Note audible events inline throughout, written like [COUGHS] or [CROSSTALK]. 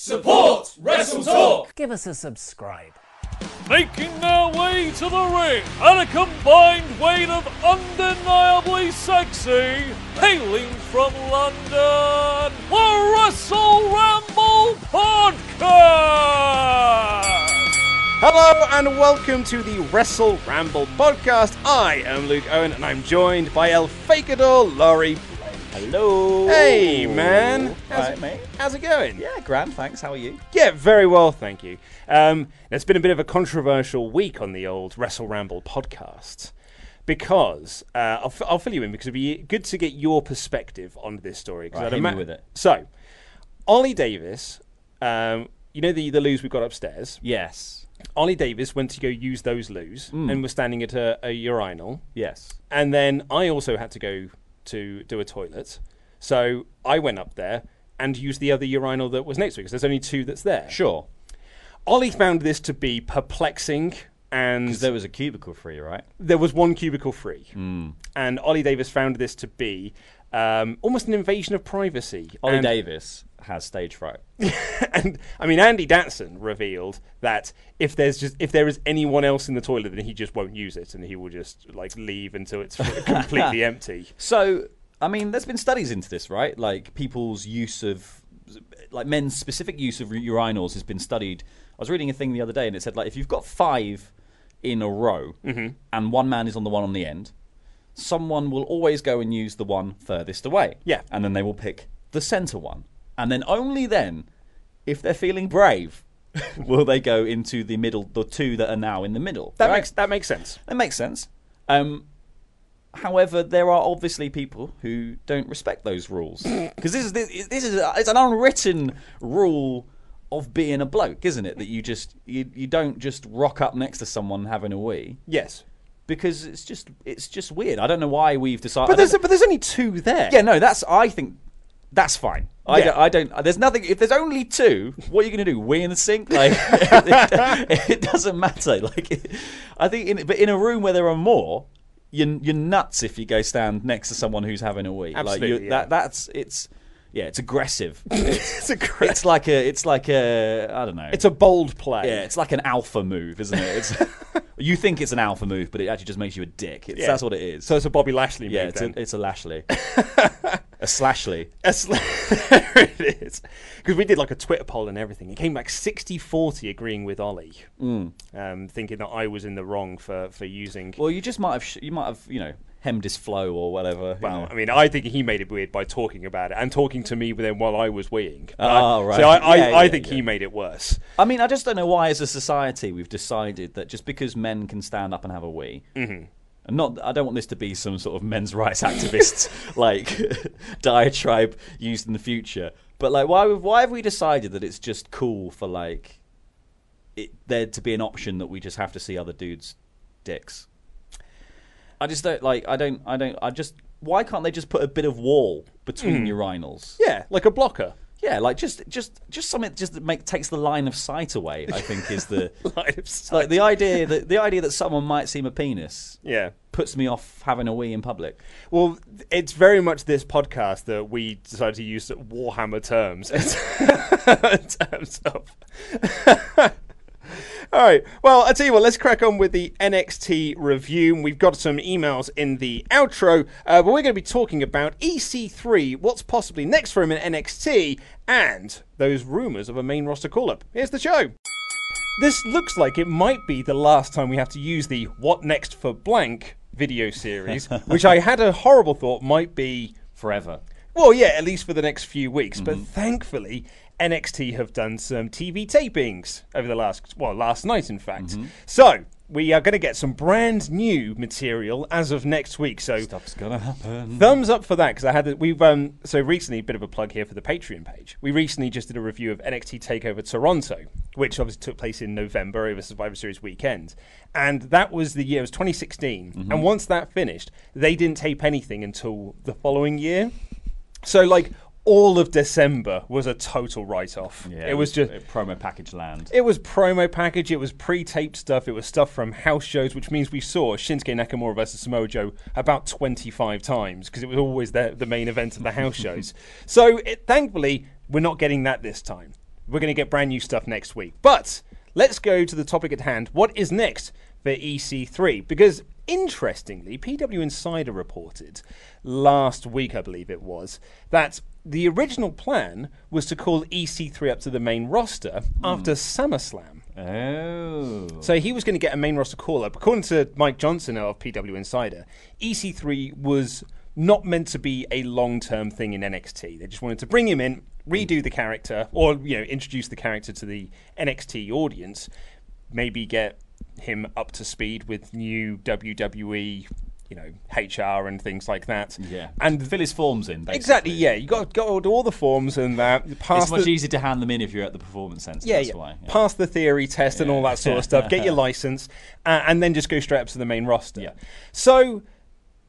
Support Wrestle Talk! Give us a subscribe. Making their way to the ring at a combined weight of undeniably sexy, hailing from London, the Wrestle Ramble Podcast! Hello and welcome to the Wrestle Ramble podcast. I am Luke Owen and I'm joined by El Fakador Laurie Blake. Hello. Hey man, how's, Alright, it, mate. how's it going? Yeah, grand. Thanks. How are you? Yeah, very well, thank you. Um, it's been a bit of a controversial week on the old Wrestle Ramble podcast because uh, I'll, f- I'll fill you in because it'd be good to get your perspective on this story. Right, I'd hit me ima- with it. So, Ollie Davis, um, you know the the loos we've got upstairs. Yes. Ollie Davis went to go use those loos Mm. and was standing at a, a urinal. Yes. And then I also had to go to do a toilet. So I went up there and used the other urinal that was next to it because there's only two that's there. Sure. Ollie found this to be perplexing and Because there was a cubicle free, right? there was one cubicle free. Hmm. And Ollie Davis found this to be um, almost an invasion of privacy. Ollie and, Davis has stage fright. [LAUGHS] and I mean, Andy Datson revealed that if there's just if there is anyone else in the toilet, then he just won't use it, and he will just like leave until it's [LAUGHS] completely empty. So, I mean, there's been studies into this, right? Like people's use of, like men's specific use of urinals has been studied. I was reading a thing the other day, and it said like if you've got five in a row, Mm-hmm. and one man is on the one on the end, someone will always go and use the one furthest away. Yeah. and then they will pick the center one, and then only then, if they're feeling brave. [LAUGHS] will they go into the middle, the two that are now in the middle? That right? makes that makes sense. That makes sense. Um, however, there are obviously people who don't respect those rules [LAUGHS] because this is this, this is it's an unwritten rule of being a bloke, isn't it? That you just you, you don't just rock up next to someone having a wee Yes, because it's just it's just weird. I don't know why we've decided. but there's but there's only two there. yeah, no, that's I think that's fine. I, Yeah. don't, I don't. There's nothing. If there's only two, what are you going to do? Wee in the sink? [LAUGHS] Like it, it doesn't matter. Like it, I think, in, but in a room where there are more, you're, you're nuts if you go stand next to someone who's having a wee. like Absolutely, you, yeah. that it's it's yeah, it's aggressive. [LAUGHS] It's, it's a it's like a it's like a I don't know. It's a bold play. yeah, it's like an alpha move, isn't it? It's [LAUGHS] you think it's an alpha move, but it actually just makes you a dick. It's, Yeah. That's what it is. So it's a Bobby Lashley yeah, move it's then. a, it's a Lashley, a Slashley. A sl- [LAUGHS] there it is. Because we did like a Twitter poll and everything. It came back 60 40 agreeing with Ollie, Mm. um, thinking that I was in the wrong for, for using. Well, you just might have sh- you might have you know hemmed his flow or whatever. Well, know. I mean, I think he made it weird by talking about it and talking to me then while I was weeing. Uh, right. So I, I, Yeah, I yeah, think yeah. he made it worse. I mean, I just don't know why, as a society, we've decided that just because men can stand up and have a wee, Mm-hmm. And not, I don't want this to be some sort of men's rights activists [LAUGHS] like [LAUGHS] diatribe used in the future. But like, why why have we decided that it's just cool for like it there to be an option that we just have to see other dudes' dicks? I just don't like. I don't. I don't. I just. Why can't they just put a bit of wall between Hmm. urinals? Yeah, like a blocker. Yeah, like just just just something just that make takes the line of sight away. I think is the [LAUGHS] Line of sight. like the idea that the idea that someone might seem a penis Yeah. puts me off having a wee in public. Well, it's very much this podcast that we decided to use Warhammer terms [LAUGHS] in terms of. All right. Well, I tell you what. Let's crack on with the NXT review. We've got some emails in the outro, uh, but we're going to be talking about EC3, what's possibly next for him in NXT, and those rumors of a main roster call-up. Here's the show. This looks like it might be the last time we have to use the "What Next for Blank" video series, [LAUGHS] which I had a horrible thought might be Forever. well, yeah, at least for the next few weeks. But Mm-hmm. thankfully, NXT have done some TV tapings over the last, well, last night, in fact. Mm-hmm. So we are going to get some brand new material as of next week. So Stuff's gonna happen. thumbs up for that because I had the, we've um so recently a bit of a plug here for the Patreon page. We recently just did a review of NXT Takeover Toronto, which obviously took place in November over Survivor Series weekend, and that was the year it was 2016. And once that finished, they didn't tape anything until the following year. So like all of December was a total write off. Yeah, it was just uh, promo package land. it was promo package. It was pre-taped stuff. It was stuff from house shows, which means we saw Shinsuke Nakamura versus Samoa Joe about 25 times because it was always the, the main event of the house [LAUGHS] shows. So it, thankfully, we're not getting that this time. We're going to get brand new stuff next week. But let's go to the topic at hand. What is next for EC3? Because interestingly, PW Insider reported last week, I believe it was, that the original plan was to call EC3 up to the main roster after hmm. SummerSlam. Oh. So he was going to get a main roster call up. According to Mike Johnson of PW Insider, EC3 was not meant to be a long term thing in NXT. They just wanted to bring him in, redo hmm. the character, or you know, introduce the character to the NXT audience, maybe get him up to speed with new WWE, you know, HR and things like that. Yeah. And fill his forms in. Basically. Exactly, yeah. You got to got all the forms and that. Pass It's much the, easier to hand them in if you're at the performance centre. yeah, that's yeah. why. yeah. Pass the theory test and all that sort of stuff. Get your [LAUGHS] license, uh, and then just go straight up to the main roster. Yeah. So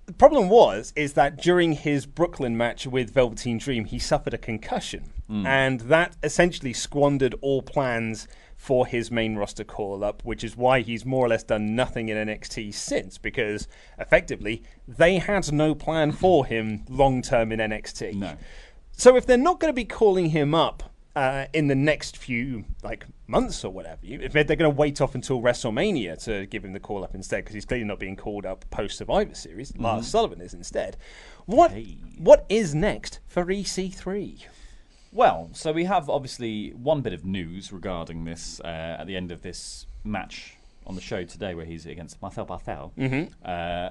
the problem was is that during his Brooklyn match with Velveteen Dream, he suffered a concussion, Hmm. and that essentially squandered all plans for his main roster call up, which is why he's more or less done nothing in NXT since, because effectively they had no plan for him long term in NXT. No. So if they're not going to be calling him up uh, in the next few like months or whatever, if they're going to wait off until WrestleMania to give him the call up instead, because he's clearly not being called up post Survivor Series, Lars Sullivan is instead. What what is next for EC3? Well, so we have obviously one bit of news regarding this uh, at the end of this match on the show today, where he's against Marcel Barthel. Mm-hmm. Uh,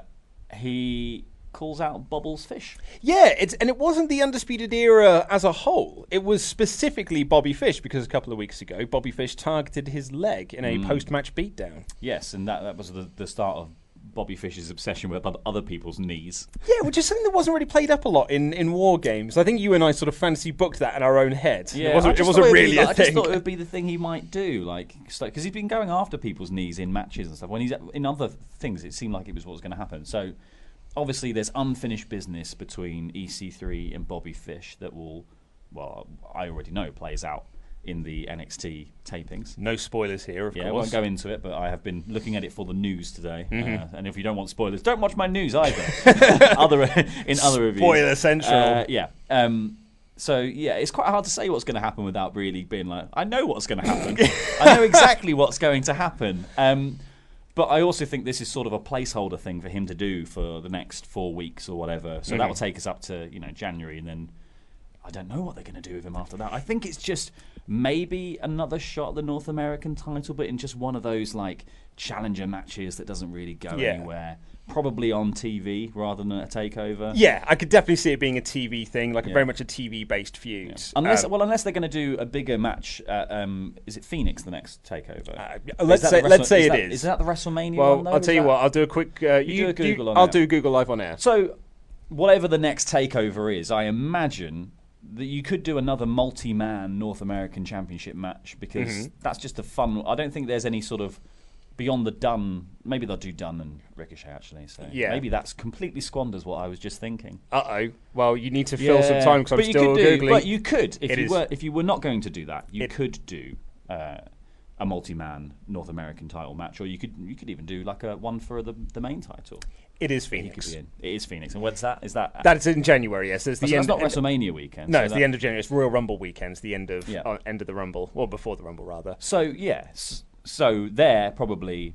he calls out Bubbles Fish. Yeah, it's and it wasn't the Undisputed Era as a whole. It was specifically Bobby Fish because a couple of weeks ago, Bobby Fish targeted his leg in a post-match beatdown. Yes, and that, that was the, the start of Bobby Fish's obsession with other people's knees. Yeah, which is something that wasn't really played up a lot in, in war games. I think you and I sort of fantasy booked that in our own head. it I wasn't, it just wasn't be really like- a I just thought it would be the thing he might do, like because he's been going after people's knees in matches and stuff. When he's in other things, it seemed like it was what was going to happen. So obviously, there's unfinished business between EC3 and Bobby Fish that will, well, I already know plays out in the NXT tapings. No spoilers here, of Yeah, I won't go into it, but I have been looking at it for the news today. Mm-hmm. Uh, and if you don't want spoilers, don't watch my news either. [LAUGHS] other in other reviews. Spoiler central. Uh, yeah. Um, so yeah, it's quite hard to say what's going to happen without really being like, I know what's going to happen. I know exactly what's going to happen. Um, but I also think this is sort of a placeholder thing for him to do for the next four weeks or whatever. So that Mm-hmm. will take us up to you know January, and then I don't know what they're going to do with him after that. I think it's just maybe another shot at the North American title, but in just one of those like challenger matches that doesn't really go Yeah. anywhere. Probably on TV rather than a takeover. yeah, I could definitely see it being a TV thing, like a Yeah. very much a TV-based feud. Unless, Um, well, unless they're going to do a bigger match. At, um, is it Phoenix the next takeover? Uh, let's say- the let's say is it that- is. Is that the WrestleMania well, one? though? I'll Is tell you that- what. I'll do a quick. Uh, You do a Google on I'll it. do Google live on air. So, whatever the next takeover is, I imagine that you could do another multi-man North American Championship match because Mm-hmm. that's just a fun. I don't think there's any sort of beyond the Dunne. Maybe they'll do Dunne and Ricochet actually. So Yeah. maybe that's completely squanders what I was just thinking. Uh oh. Well, you need to fill some time because I'm but you still could do, googling. But you could if It you is- were if you were not going to do that, you It- could do. Uh, a multi-man North American title match, or you could you could even do like a one for the the main title. It is Phoenix. It is Phoenix, and what's that? Is that That's in January. Yes, it's the so end. that's not WrestleMania weekend. No, so it's that- the end of January. It's Royal Rumble weekend. It's the end of Yeah. uh, end of the Rumble, or before the Rumble rather. So yes, So they're probably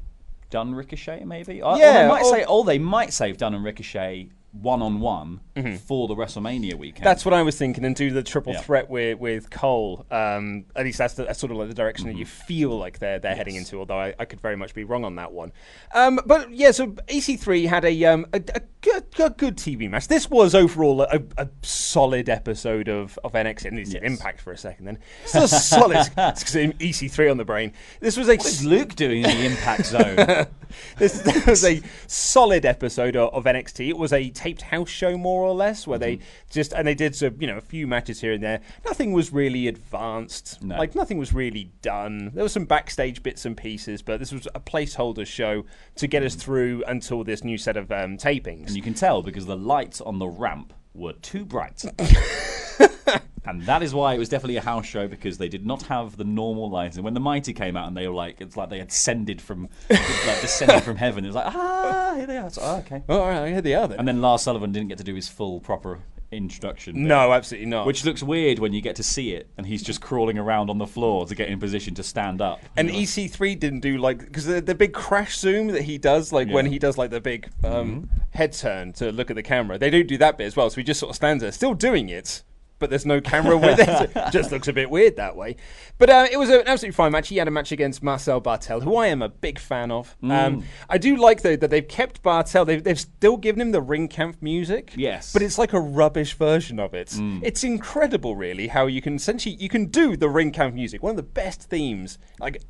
Dunne Ricochet, maybe. Or- or Yeah, they might or- say, oh, they might say Dunne and Ricochet one on one for the WrestleMania weekend. Mm-hmm. That's what I was thinking, and do the triple Yeah. threat with with Cole. Um, at least that's, the, that's sort of like the direction Mm-hmm. that you feel like they're they're heading into. Although I, I could very much be wrong on that one. Um, but yeah, so EC3 had a um, a, a, good, a good TV match. This was overall a, a solid episode of of NXT. And it's. Impact for a second, then It's still solid. It's 'cause EC3 on the brain. This was a What is Luke doing in the impact zone? [LAUGHS] this was a solid episode of, of NXT. It was a taped house show, more or less, where they just and they did so you know a few matches here and there. Nothing was really advanced. No. Like nothing was really done. There were some backstage bits and pieces, but this was a placeholder show to get us through until this new set of um, tapings. and you can tell because the lights on the ramp were too bright. [LAUGHS] and that is why it was definitely a house show because they did not have the normal lights. And when the Mighty came out and they were like, it's like they had descended from, like descended from heaven. It was like, ah, here they are. It's like, oh, okay. oh, all right, here they are then. And then Lars Sullivan didn't get to do his full proper introduction. bit, no, absolutely not. Which looks weird when you get to see it, and he's just crawling around on the floor to get in position to stand up. And You're like, EC3 didn't do like because the, the big crash zoom that he does, like when he does like the big um, head turn to look at the camera, they don't do that bit as well. So he just sort of stands there, still doing it, but there's no camera with it. [LAUGHS] It just looks a bit weird that way. But uh, it was an absolutely fine match. He had a match against Marcel Barthel, who I am a big fan of. Um, I do like though that they've kept Barthel. They've, they've still given him the Ringkampf music. Yes. but it's like a rubbish version of it. It's incredible, really, how you can essentially you can do the Ringkampf music. One of the best themes, like.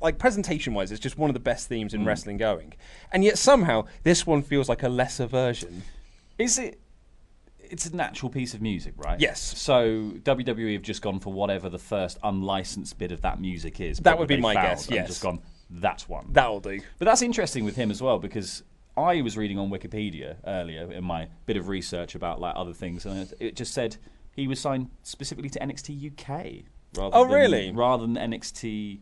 Like presentation wise, it's just one of the best themes in wrestling going, and yet somehow this one feels like a lesser version. Is it? It's a natural piece of music, right? Yes. So WWE have just gone for whatever the first unlicensed bit of that music is. That would be my guess, yes. Just gone. That one. That'll do. But that's interesting with him as well because I was reading on Wikipedia earlier in my bit of research about like other things, and it- it just said he was signed specifically to NXT UK. Rather Oh, than, really? Rather than NXT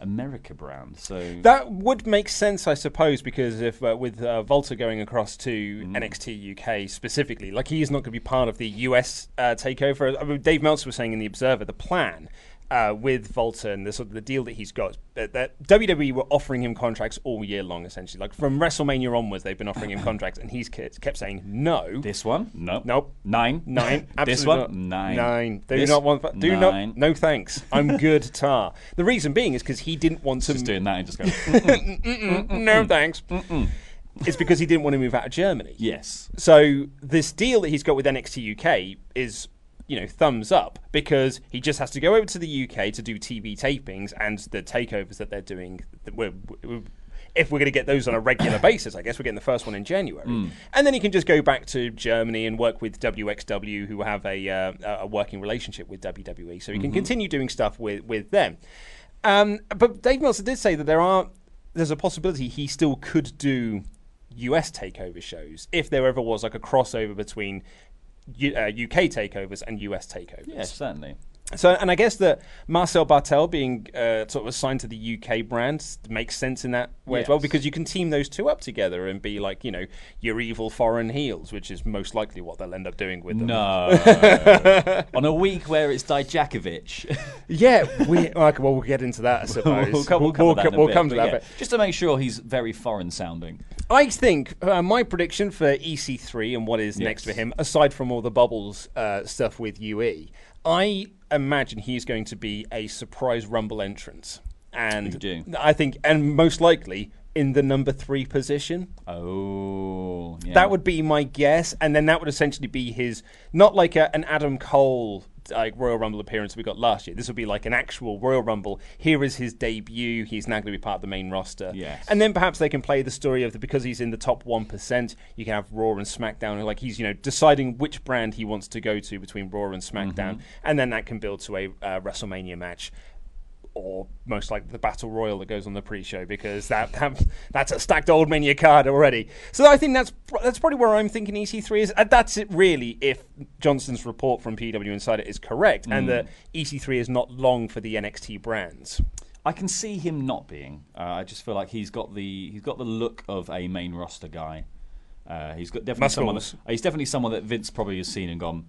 America brand. So That would make sense, I suppose, because if uh, with uh, WALTER going across to NXT UK specifically, like he is not going to be part of the US uh, takeover. I mean, Dave Meltzer was saying in the Observer, the plan. Uh, with WALTER and the sort of the deal that he's got, that, that WWE were offering him contracts all year long, essentially. Like from WrestleMania onwards, they've been offering him [LAUGHS] contracts, and he's kept, saying no. this one, nope, Nope. nine, Nine. [LAUGHS] this one, not. nine, Nine. Do This, not want. Do nine. not. No thanks. I'm [LAUGHS] good, Tar. The reason being is because he didn't want to. Just doing that and just going. no thanks. It's because he didn't want to move out of Germany. yes. So this deal that he's got with NXT UK is, you know, thumbs up because he just has to go over to the UK to do TV tapings and the takeovers that they're doing. We're, we're, if we're going to get those on a regular [COUGHS] basis, I guess we're getting the first one in January, and then he can just go back to Germany and work with WXW, who have a uh, a working relationship with WWE, so he can continue doing stuff with with them. Um, but Dave Meltzer did say that there are there's a possibility he still could do US takeover shows if there ever was like a crossover between U- uh, UK takeovers and US takeovers. Yeah, certainly. So, and I guess that Marcel Barthel being uh, sort of assigned to the UK brand makes sense in that way as well because you can team those two up together and be like, you know, your evil foreign heels, which is most likely what they'll end up doing with them. No. [LAUGHS] On a week where it's Dijakovic. [LAUGHS] Yeah, we, okay, well, we'll get into that, I [LAUGHS] suppose. we'll come, we'll come we'll, to that in a we'll come to that yeah, bit. Just to make sure he's very foreign sounding. I think uh, my prediction for EC3 and what is next for him, aside from all the bubbles uh, stuff with UE, I imagine he's going to be a surprise Rumble entrance. And. I think, and most likely in the number three position. Oh, yeah. That would be my guess, and then that would essentially be his not like a, an Adam Cole like Royal Rumble appearance we got last year. This would be like an actual Royal Rumble. Here is his debut. He's now going to be part of the main roster. Yes. And then perhaps they can play the story of the because he's in the top one percent. You can have Raw and SmackDown, like he's you know deciding which brand he wants to go to between Raw and SmackDown, and then that can build to a uh, WrestleMania match or most like the battle royal that goes on the pre-show because that, that that's a stacked old mania card already. So I think that's that's probably where I'm thinking EC3 is. That's it really. If Johnson's report from PW Insider is correct, and that EC3 is not long for the NXT brands. I can see him not being. Uh, I just feel like he's got the he's got the look of a main roster guy. Uh, he's got definitely someone. Muscles. That, he's definitely someone that Vince probably has seen and gone.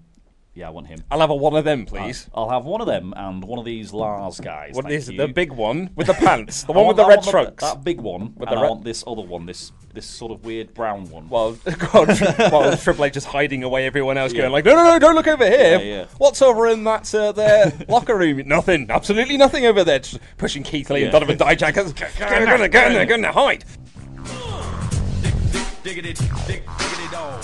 Yeah, I want him. I'll have a one of them, please. I'll have one of them and one of these Lars guys. what thank is it? you. The big one with the [LAUGHS] pants. The I one want- with the I red want the- trunks. That big one. With and the I red- want this other one. This this sort of weird brown one. While, while, while Triple H is hiding away, everyone else Yeah. going like, no, no, no, don't look over here. Yeah, yeah. What's over in that uh, there [LAUGHS] locker room? Nothing, absolutely nothing over there. Just pushing Keith Lee and Yeah. Donovan Dijak. Get in there, get in there, get in there, get in there, hide. Diggity, dig, diggity dog.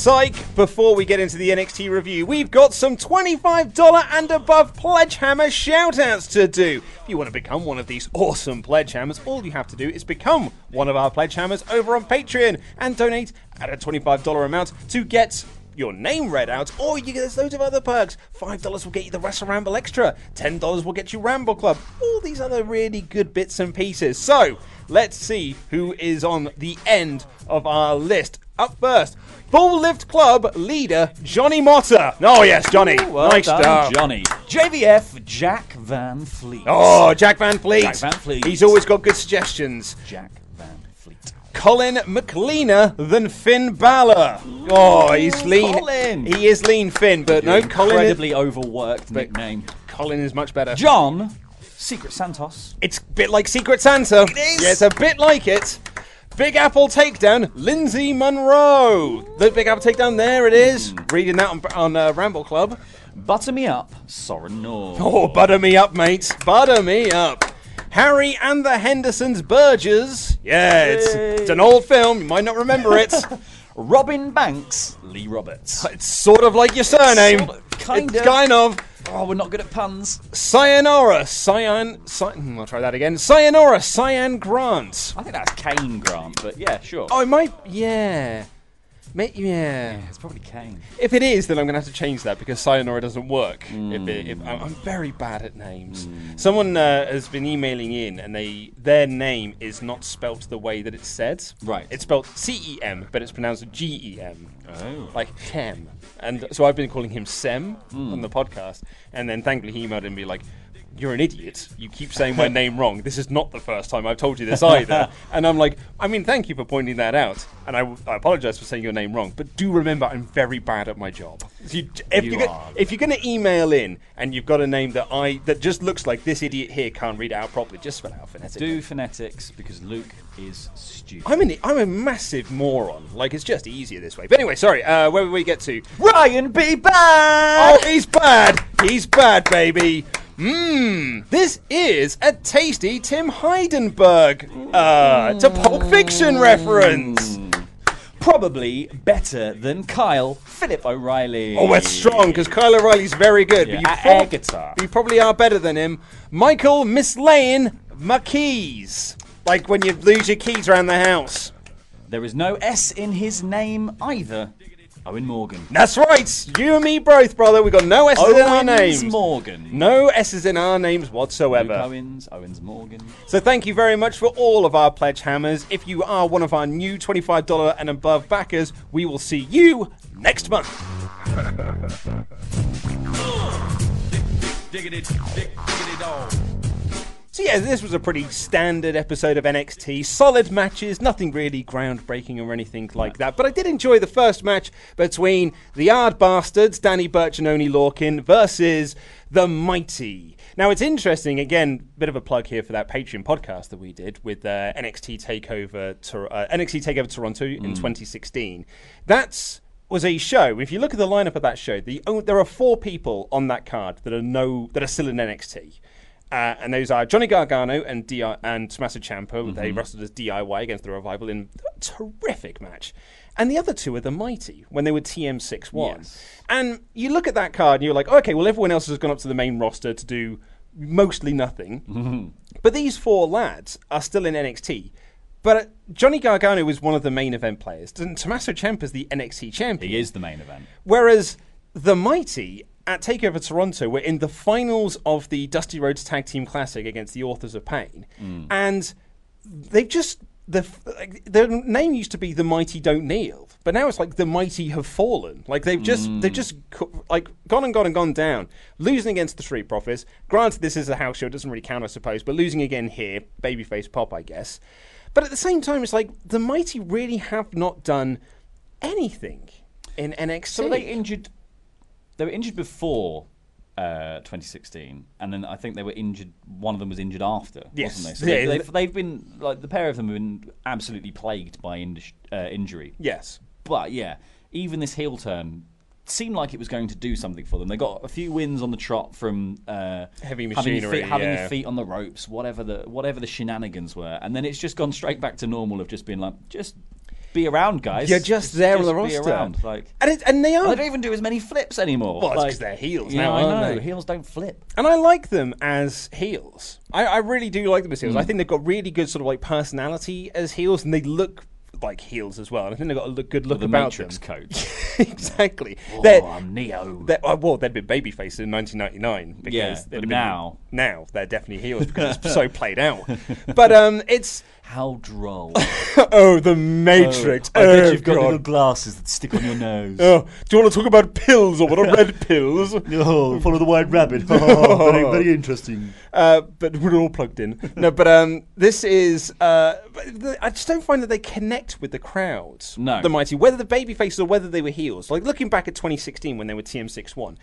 Psych! Before we get into the NXT review, we've got some $25 and above Pledge Hammer shoutouts to do. If you want to become one of these awesome Pledge Hammers, all you have to do is become one of our Pledge Hammers over on Patreon and donate at a $25 amount to get your name read out, or you get there's loads of other perks. $5 will get you the Wrestle Ramble Extra, $10 will get you Ramble Club, all these other really good bits and pieces. So, let's see who is on the end of our list. Up first, Full Lift Club leader Johnny Motta. Oh, yes, Johnny. Well nice done, job. Johnny. JVF Jack Van Fleet. Oh, Jack Van Fleet. Jack Van Fleet. He's always got good suggestions. Jack. Colin McLeaner than Finn Balor. Oh, he's lean. Colin. He is lean, Finn, but no, Colin. Is, Incredibly overworked nickname. Colin is much better. John Secret Santos. It's a bit like Secret Santa. It is. Yeah, it's a bit like it. Big Apple takedown, Lindsay Monroe. The Big Apple takedown, there it is. Reading that on, on uh, Ramble Club. Butter me up, Soren Nor. Oh, butter me up, mates. Butter me up. Harry and the Hendersons Burgers. Yeah, it's, it's an old film. You might not remember it. [LAUGHS] Robin Banks, Lee Roberts. it's sort of like your surname. Sort of, kind it's of. kind of. Oh, we're not good at puns. Sayonara, Cyan. Cyan hmm, I'll try that again. Sayonara, Cyan Grant. I think that's Kane Grant, but yeah, sure. Oh, it might. Yeah. May, yeah. yeah, it's probably Kane. If it is, then I'm going to have to change that because Sayonara doesn't work. If it, if, mm. I'm I'm very bad at names. Mm. Someone uh, has been emailing in, and they their name is not spelt the way that it's said. Right. It's spelled C E M, but it's pronounced G E M. Oh. Like Chem. And so I've been calling him Sem mm. on the podcast, and then thankfully he emailed and be like. You're an idiot. You keep saying my name wrong. This is not the first time I've told you this either. [LAUGHS] and I'm like, I mean, thank you for pointing that out. And I, I apologize for saying your name wrong, but do remember I'm very bad at my job. You, if, You are. if you're going to email in and you've got a name that I that just looks like this idiot here can't read it out properly, just spell out phonetically. Do phonetics because Luke is stupid. I'm an, I'm a massive moron. Like it's just easier this way. But anyway, sorry. Uh, where did we get to? Ryan B. Bad! Oh, he's bad. He's bad, baby. Mmm. This is a tasty Tim Heidenberg. Uh, it's a Pulp Fiction reference. Probably better than Kyle Philip O'Reilly. Oh, that's strong because Kyle O'Reilly's very good. Yeah, but, you at prob- guitar. you probably are better than him. Michael Mislaine McKees. Like when you lose your keys around the house. There is no S in his name either. Owen Morgan. That's right. You and me both, brother. We got no S's in our Owens names. Morgan. No S's in our names Luke whatsoever. Owens, Owens Morgan. So thank you very much for all of our pledge hammers. If you are one of our new $25 and above backers, we will see you next month. Diggity, [LAUGHS] dig, diggity dog. So yeah, this was a pretty standard episode of NXT. Solid matches, nothing really groundbreaking or anything like that. But I did enjoy the first match between the Yard Bastards, Danny Burch and Oney Lorcan, versus the Mighty. Now it's interesting. Again, bit of a plug here for that Patreon podcast that we did with uh, NXT Takeover, Tor- uh, NXT Takeover Toronto in 2016. That's was a show. If you look at the lineup of that show, the o- there are four people on that card that are no that are still in NXT. Uh, and those are Johnny Gargano and Di- and Tommaso Ciampa. They wrestled as DIY against the Revival in a terrific match. And the other two are the Mighty when they were TM61. Yes. And you look at that card and you're like, okay, well, everyone else has gone up to the main roster to do mostly nothing. But these four lads are still in NXT. But uh, Johnny Gargano is one of the main event players. And Tommaso Ciampa is the NXT champion. He is the main event. Whereas the Mighty at Takeover Toronto we're in the finals of the Dusty Rhodes Tag Team Classic against the Authors of Pain, mm. and they've just the like, their name used to be the Mighty Don't Kneel, but now it's like the Mighty have fallen. Like they've just mm. they've just like gone and gone and gone down, losing against the Street Profits. Granted, this is a house show; it doesn't really count, I suppose, but losing again here, babyface pop, I guess. But at the same time, it's like the Mighty really have not done anything in NXT. So were they injured? They were injured before uh, 2016, and then I think they were injured. One of them was injured after, Yes. wasn't they? So Yeah, they, they- they've, they've been like the pair of them have been absolutely plagued by inj- uh, injury. Yes. But yeah, even this heel turn seemed like it was going to do something for them. They got a few wins on the trot from uh, Heavy having, your machinery, feet, having yeah. your feet on the ropes, whatever the whatever the shenanigans were, and then it's just gone straight back to normal of just being like, just be around, guys. You're just there on the be roster. around, like. And, it, and they are. They don't even do as many flips anymore. Well, it's 'cause like, they're heels yeah, now, I know. they? Heels don't flip. And I like them as heels. I, I really do like them as heels. Mm. I think they've got really good sort of like personality as heels, and they look like heels as well. And I think they've got a look, good look the about Matrix them. coat. [LAUGHS] exactly. Oh, They're- I'm Neo. they're- uh, well, they'd been babyface in 1999 because Yeah, they'd but have been- now- now they're definitely heels because [LAUGHS] it's so played out. But um, it's How droll. [LAUGHS] oh the Matrix. I bet Oh, you've got God. little glasses that stick on your nose. Oh, do you want to talk about pills or what are red [LAUGHS] pills? Oh, follow the white rabbit. [LAUGHS] very, very interesting. Uh, but we're all plugged in. No, but um, this is. Uh, I just don't find that they connect with the crowds. No. the mighty, whether the baby faces or whether they were heels. Like looking back at 2016 when they were TM61,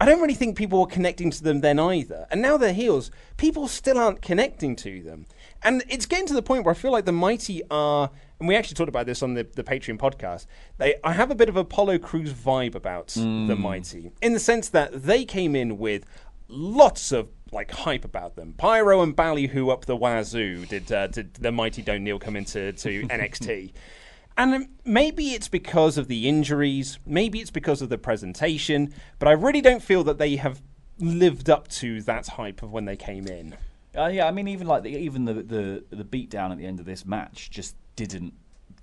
I don't really think people were connecting to them then either. And now they're heels. People still aren't connecting to them. And it's getting to the point where I feel like the mighty are. And we actually talked about this on the, the Patreon podcast. They, I have a bit of Apollo Crews vibe about the mighty, in the sense that they came in with lots of like hype about them. Pyro and Ballyhoo up the wazoo did, uh, did the mighty Don't Kneel come into to [LAUGHS] NXT. And maybe it's because of the injuries, maybe it's because of the presentation, but I really don't feel that they have lived up to that hype of when they came in. Uh, yeah, I mean, even like the, even the, the the beat down at the end of this match just didn't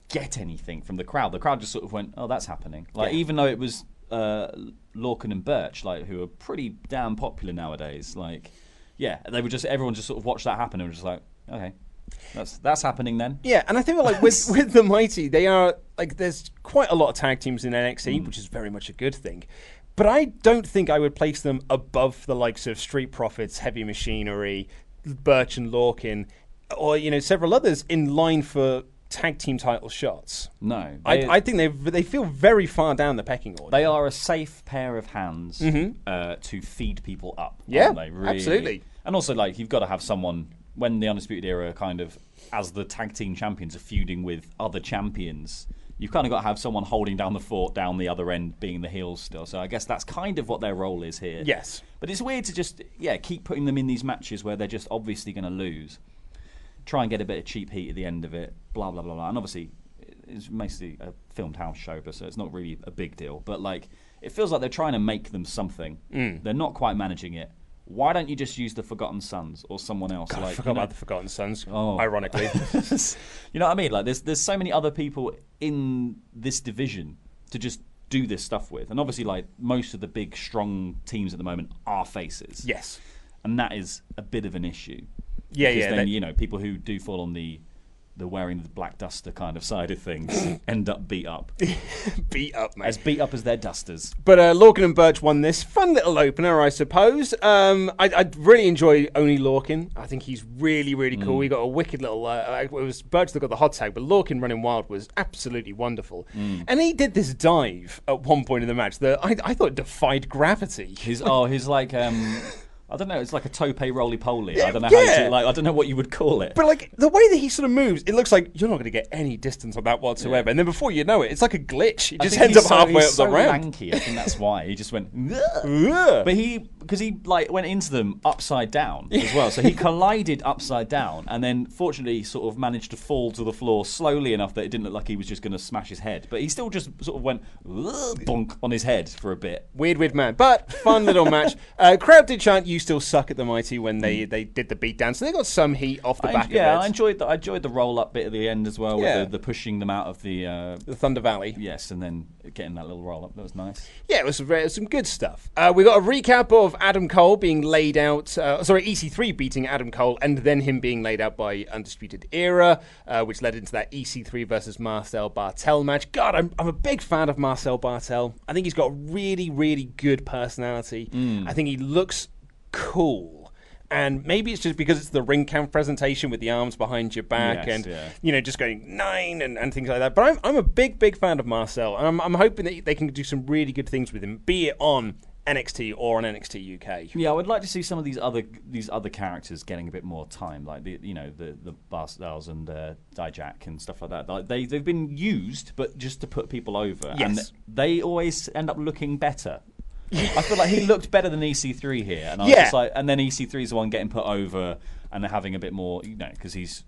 get anything from the crowd. The crowd just sort of went, "Oh, that's happening." Like Yeah. even though it was uh, Lorcan and Burch, like who are pretty damn popular nowadays. Like, yeah, they were just everyone just sort of watched that happen and was just like, "Okay, that's that's happening then." Yeah, and I think like with [LAUGHS] with the mighty, they are like there's quite a lot of tag teams in NXT, which is very much a good thing. But I don't think I would place them above the likes of Street Profits, Heavy Machinery, Burch and Lorcan, or you know several others in line for tag team title shots. No, I, I think they they feel very far down the pecking order. They are a safe pair of hands Mhm. uh, to feed people up. Yeah? Really. absolutely. And also, like, you've got to have someone when the Undisputed Era kind of, as the tag team champions, are feuding with other champions. You've kind of got to have someone holding down the fort down the other end, being the heels still. So I guess that's kind of what their role is here. Yes. But it's weird to just, yeah, keep putting them in these matches where they're just obviously going to lose. Try and get a bit of cheap heat at the end of it, blah, blah, blah, blah. And obviously, it's mostly a filmed house show, but so it's not really a big deal. But like, it feels like they're trying to make them something. Mm. They're not quite managing it. Why don't you just use the Forgotten Sons or someone else? God, I like, forgot you know- about the Forgotten Sons. Oh. Ironically, [LAUGHS] [LAUGHS] you know what I mean? Like, there's there's so many other people in this division to just do this stuff with, and obviously, like most of the big strong teams at the moment are faces. Yes, and that is a bit of an issue. Yeah, Because yeah, Then they- you know people who do fall on the the wearing the black duster kind of side of things [COUGHS] end up beat up, [LAUGHS] beat up, mate. as beat up as their dusters. But uh, Lorcan and Burch won this fun little opener, I suppose. Um, I, I really enjoy Oney Lorcan. I think he's really, really cool. Mm. He got a wicked little. Uh, it was Burch that got the hot tag, but Lorcan running wild was absolutely wonderful. Mm. And he did this dive at one point in the match that I, I thought defied gravity. His oh, his like um, [LAUGHS] I don't know. It's like a tope roly poly. I don't know how Yeah. you, like I don't know what you would call it. But like the way that he sort of moves, it looks like you're not going to get any distance on that whatsoever. And then before you know it, it's like a glitch. He just ends up so- halfway up so the ramp. Lanky. I think that's [LAUGHS] why he just went. But he because he like went into them upside down as well. So he [LAUGHS] collided upside down, and then fortunately sort of managed to fall to the floor slowly enough that it didn't look like he was just going to smash his head. But he still just sort of went bonk on his head for a bit. Weird, weird man. But fun little match. [LAUGHS] Uh, crowd did chant, "You still suck at the mighty" when they, they did the beat down. So they got some heat off the I- back yeah, of I enjoyed the I enjoyed the roll up bit at the end as well. Yeah. With the, the pushing them out of the uh, the Thunder Valley. Yes, and then getting that little roll up. That was nice. Yeah, it was, it was some good stuff. Uh, we got a recap of Adam Cole being laid out. Uh, sorry, EC3 beating Adam Cole, and then him being laid out by Undisputed Era, uh, which led into that EC3 versus Marcel Barthel match. God, I'm, I'm a big fan of Marcel Barthel. I think he's got really, really good personality. Mm. I think he looks cool. And maybe it's just because it's the Ringkampf presentation with the arms behind your back Yes, and yeah. you know just going nine and, and things like that. But I'm, I'm a big big fan of Marcel, and I'm, I'm hoping that they can do some really good things with him, be it on NXT or on NXT UK. Yeah, I would like to see some of these other these other characters getting a bit more time, like the you know the the Barstels and uh, Dijak and stuff like that. Like they they've been used, but just to put people over, and Yes. they always end up looking better. I feel like he looked better than EC3 here, and I was Yeah. just like, and then EC3 is the one getting put over and they're having a bit more, you know, because he's,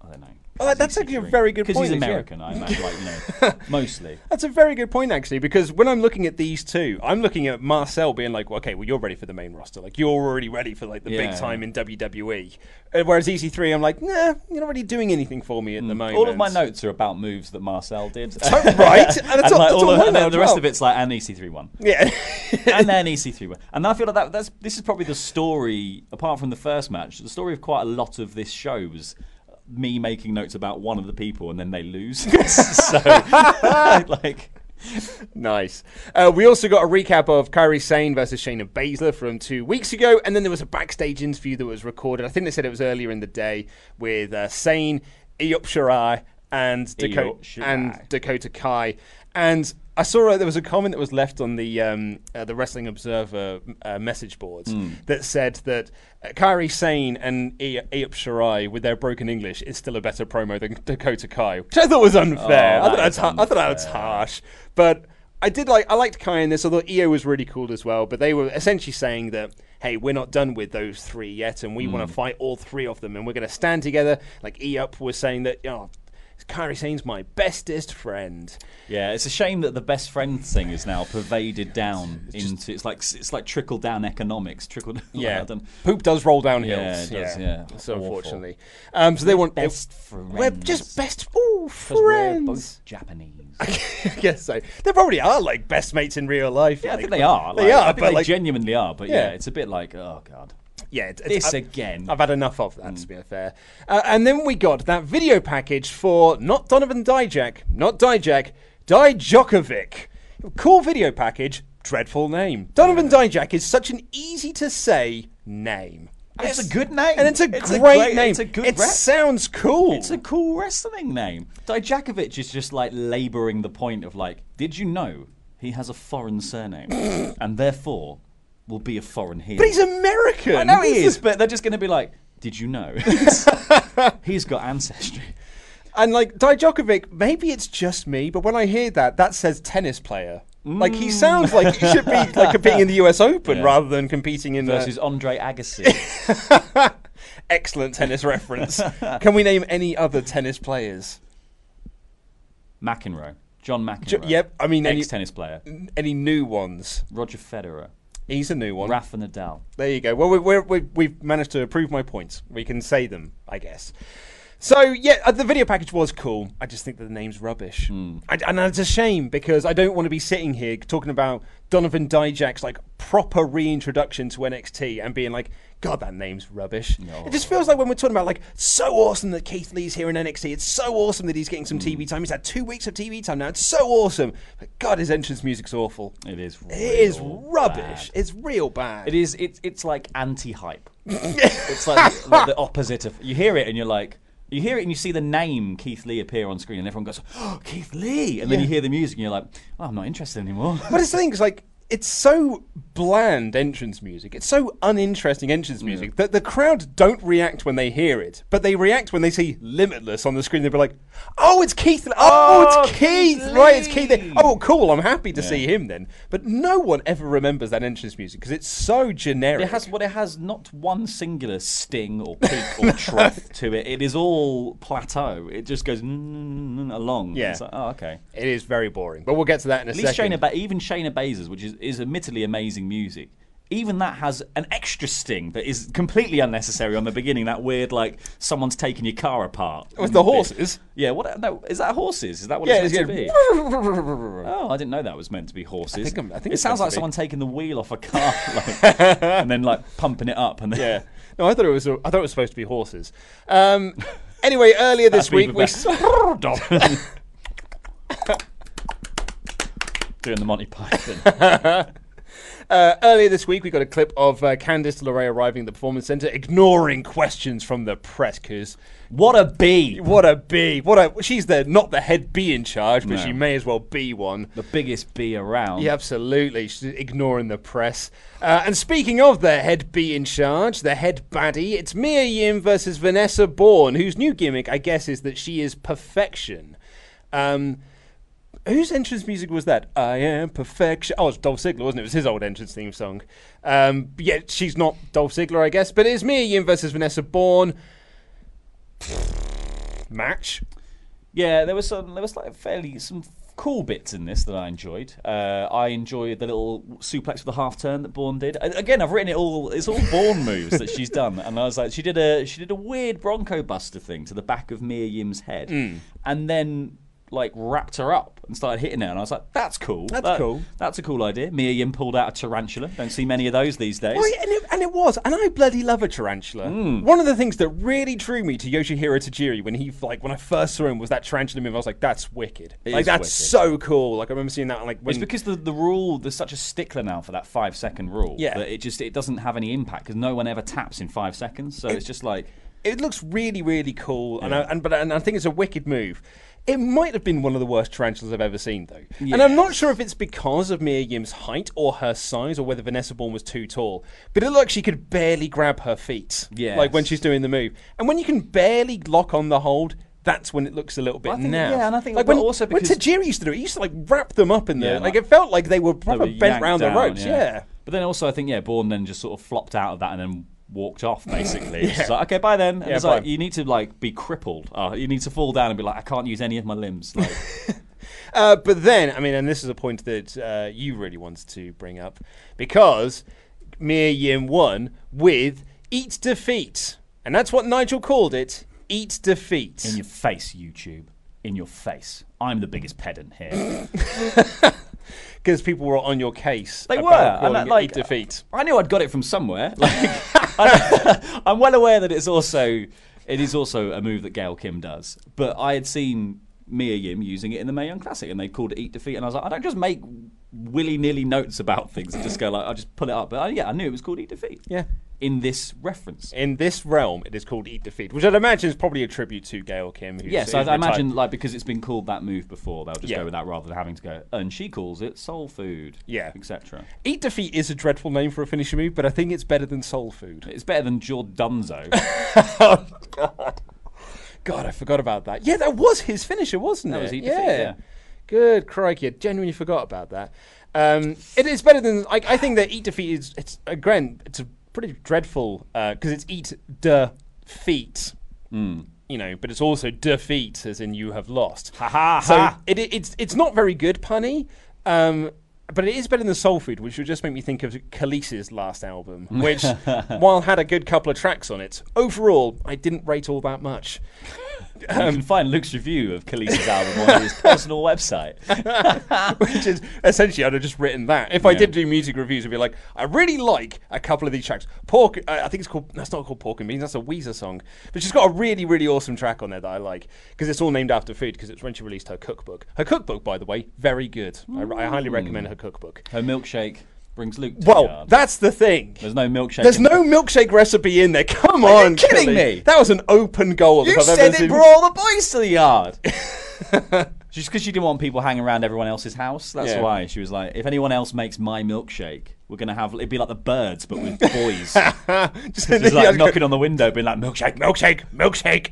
I don't know. Oh, that's actually a very good point. Because he's point, yeah. American, I imagine, like you know, [LAUGHS] mostly. That's a very good point, actually, because when I'm looking at these two, I'm looking at Marcel being like, well, okay, well, you're ready for the main roster. Like, you're already ready for, like, the Yeah. big time in WWE. Uh, whereas EC3, I'm like, nah, you're not really doing anything for me at the moment. Mm. All of my notes are about moves that Marcel did. right, [LAUGHS] and that's all- like all all of- and the rest well. of it's like an EC3 one. Yeah. [LAUGHS] and then EC3 one. And I feel like that, that's this is probably the story, apart from the first match, the story of quite a lot of this show was me making notes about one of the people and then they lose. [LAUGHS] [LAUGHS] so, [LAUGHS] like. Nice. Uh, we also got a recap of Kairi Sane versus Shayna Baszler from two weeks ago, and then there was a backstage interview that was recorded. I think they said it was earlier in the day with uh, Sane, Io Shirai, and, Dako- Io Shirai. and Dakota Kai. And I saw uh, there was a comment that was left on the um, uh, the Wrestling Observer uh, message boards Hmm. that said that uh, Kairi Sane and Io Shirai, with their broken English, is still a better promo than [LAUGHS] Dakota Kai, which I thought was unfair. Oh, I, thought ha- I thought that was harsh, but I did like I liked Kai in this. I thought Io was really cool as well, but they were essentially saying that. Hey, we're not done with those three yet, and we want Mm. to fight all three of them, and we're going to stand together. Like Io was saying that, you know, Kairi Sane's my bestest friend. Yeah, it's a shame that the best friend thing is now pervaded down into it's like it's like trickle down economics. Trickle down. Yeah, don't- poop does roll down hills. Yeah, it does, yeah. So Awful. unfortunately, um, so they want best We're just best ooh, 'Cause we're friends. both Japanese. [LAUGHS] I guess so. They probably are like best mates in real life. Yeah, I think they are. They like, are, I think but they like, genuinely are. But yeah. Yeah. it's a bit like, oh god. Yeah, it's, This I've- again. I've had enough of that, to be fair. Uh, and then we got that video package for not Donovan Dijak, not Dijak, Dijokovic. Cool video package, dreadful name. Donovan Dijak is such an easy to say name. It's a good name. And it's a It's great, a great- name. it's a good It rep. sounds cool. It's a cool wrestling name. Dijakovic is just like labouring the point of like, did you know he has a foreign surname [LAUGHS] and therefore will be a foreign heel? but he's American. I know he is, but they're just going to be like, did you know? [LAUGHS] he's got ancestry. And like Dijokovic, maybe it's just me, but when I hear that, that says tennis player. Like he mm. sounds like he should be like competing in the U.S. Open Yeah. rather than competing in uh, Versus the Andre Agassi. [LAUGHS] excellent tennis reference. [LAUGHS] Can we name any other tennis players? McEnroe. John McEnroe. J- yep, I mean any- ex-tennis player. Any new ones? Roger Federer. He's a new one. Rafa Nadal. There you go. Well, we, we're, we, we've managed to prove my points. We can say them, I guess. So yeah, uh, the video package was cool. I just think that the name's rubbish, I, and it's a shame because I don't want to be sitting here talking about Donovan Dijak's like proper reintroduction to NXT and being like, "God, that name's rubbish." It just feels like when we're talking about like, so awesome that Keith Lee's here in NXT. It's so awesome that he's getting some TV mm. time. He's had two weeks of TV time now. It's so awesome. But God, his entrance music's awful. It is. It is rubbish. bad. It's real bad. It is. It's it's like anti-hype. [LAUGHS] it's like, like the [LAUGHS] opposite of. You hear it and you're like. You hear it and you see the name Keith Lee appear on screen, and everyone goes, "Oh, Keith Lee!" And then you hear the music, and you're like, "Oh, I'm not interested anymore." But it's the thing, it's like it's so bland entrance music. It's so uninteresting entrance music that the crowd don't react when they hear it, but they react when they see Limitless on the screen. They'll be like, "Oh, it's Keith! Oh, Oh, it's Keith! Keith Right, it's Keith! Oh, cool! I'm happy to Yeah. see him then." But no one ever remembers that entrance music because it's so generic. It has what it has not one singular sting or peak or [LAUGHS] trough to it. It is all plateau. It just goes mm, along. Yeah. It's like, oh, okay. It is very boring, but we'll get to that in a At least second. Shayna, ba- even Shayna Baszler's, which is, is admittedly amazing music, even that has an extra sting that is completely unnecessary on the beginning. That weird, like someone's taking your car apart With the bit. horses? Yeah. What? No, is that horses? Is that what Yeah, it's meant to be? [LAUGHS] Oh, I didn't know that was meant to be horses. think I'm- I think it sounds like someone taking the wheel off a car [LAUGHS] like, and then like pumping it up and then Yeah. No, I thought it was. I thought it was supposed to be horses. Um, anyway, earlier [LAUGHS] this week we. the doing the Monty Python. [LAUGHS] Uh, earlier this week, we got a clip of uh, Candice LeRae arriving at the Performance Center, ignoring questions from the press. Because what a bee! What a bee! What a she's the not the head bee in charge, but No. she may as well be one. the biggest bee around. Yeah, absolutely. She's ignoring the press. Uh, and speaking of the head bee in charge, the head baddie, it's Mia Yim versus Vanessa Borne, whose new gimmick, I guess, is that she is perfection. Um, whose entrance music was that? I am perfection. Oh, it's Dolph Ziggler, wasn't it? It was his old entrance theme song. Um, yeah, she's not Dolph Ziggler, I guess, but it's Mia Yim versus Vanessa Borne. [SIGHS] Match. Yeah, there was some. There was like fairly some cool bits in this that I enjoyed. Uh, I enjoyed the little suplex with the half turn that Borne did. Again, I've written it all. It's all Borne moves that she's done, and I was like, she did a she did a weird Bronco Buster thing to the back of Mia Yim's head, Mm. and then like wrapped her up and started hitting her, and I was like, that's cool. That's That- cool. That's a cool idea. Mia Yim pulled out a tarantula. Don't see many of those these days. Well, yeah, and, it, and it was, and I bloody love a tarantula. Mm. One of the things that really drew me to Yoshihiro Tajiri when he like when I first saw him was that tarantula move. I was like, that's wicked. It like that's wicked. so cool. Like I remember seeing that like when It's because the, the rule there's such a stickler now for that five second rule Yeah. that it just it doesn't have any impact because no one ever taps in five seconds. So it's just like it looks really really cool, and I, and but and I think it's a wicked move. It might have been one of the worst tarantulas I've ever seen, though. And I'm not sure if it's because of Mia Yim's height or her size, or whether Vanessa Borne was too tall. But it looked like she could barely grab her feet, Yes. like when she's doing the move. And when you can barely lock on the hold, that's when it looks a little bit Well, think- naff. yeah, and I think- like when, also when because- Tajiri used to do it, he used to like wrap them up in there. Yeah, like, like- it felt like they were they were bent yanked round the down, ropes. Yeah. But then also I think yeah, Borne then just sort of flopped out of that and then walked off [LAUGHS] basically. She's like, okay, bye then. And Yeah, it's like you need to like be crippled. Uh, you need to fall down and be like, I can't use any of my limbs. Like, [LAUGHS] Uh, but then, I mean, and this is a point that uh, you really wanted to bring up because Mia Yim won with Eat Defeat. And that's what Nigel called it Eat Defeat. in your face, YouTube. In your face. I'm the biggest pedant here. [LAUGHS] Because people were on your case. They were, and that, like- Eat Defeat. I knew I'd got it from somewhere. [LAUGHS] Like, I, [LAUGHS] I'm well aware that it's also it is also a move that Gail Kim does. But I had seen Mia Yim using it in the Mae Young Classic, and they called it Eat Defeat, and I was like, I don't just make willy nilly notes about things and just go like, I just pull it up. But uh, yeah, I knew it was called Eat Defeat. Yeah. In this reference. In this realm, it is called Eat Defeat, which I'd imagine is probably a tribute to Gail Kim. Who's, Yes, who's I, I imagine like because it's been called that move before, they'll just Yeah. go with that rather than having to go. And she calls it soul food. Yeah. etc. Eat Defeat is a dreadful name for a finisher move, but I think it's better than Soul Food. It's better than Jordunzo. [LAUGHS] oh, God. God, I forgot about that. Yeah, that was his finisher, wasn't That it? was Eat yeah. Defeat, yeah. Good crikey, I genuinely forgot about that. Um, it is better than like I think that Eat Defeat is it's again it's a pretty dreadful because it's Eat Defeat. Hmm. You know, but it's also defeat, as in you have lost. Ha ha So ha. it, it- it's it's not very good, punny. Um, but it is better than Soul Food, which would just make me think of Kelis's last album, [LAUGHS] which, while had a good couple of tracks on it, overall I didn't rate all that much. You can find Luke's review of Kelis's album on his personal website. [LAUGHS] which is essentially I'd have just written that. If I Yeah. did do music reviews, I'd be like, I really like a couple of these tracks. Pork, uh, I think it's called. That's not called Pork and Beans. That's a Weezer song, but she's got a really, really awesome track on there that I like because it's all named after food. Because it's when she released her cookbook. Her cookbook, by the way, very good. I, I highly recommend her cookbook. Her milkshake brings Luke. Well, yard. that's the thing. There's no milkshake. There's no milkshake recipe in there. Come Are you on, kidding Kelly. me? That was an open goal. You said it brought all the boys to the yard. [LAUGHS] Just because she didn't want people hanging around everyone else's house. That's Yeah. why she was like, if anyone else makes my milkshake, we're gonna have it'd be like the birds, but with boys. [LAUGHS] Just, Just [LAUGHS] like knocking on the window, being like, milkshake, milkshake, milkshake.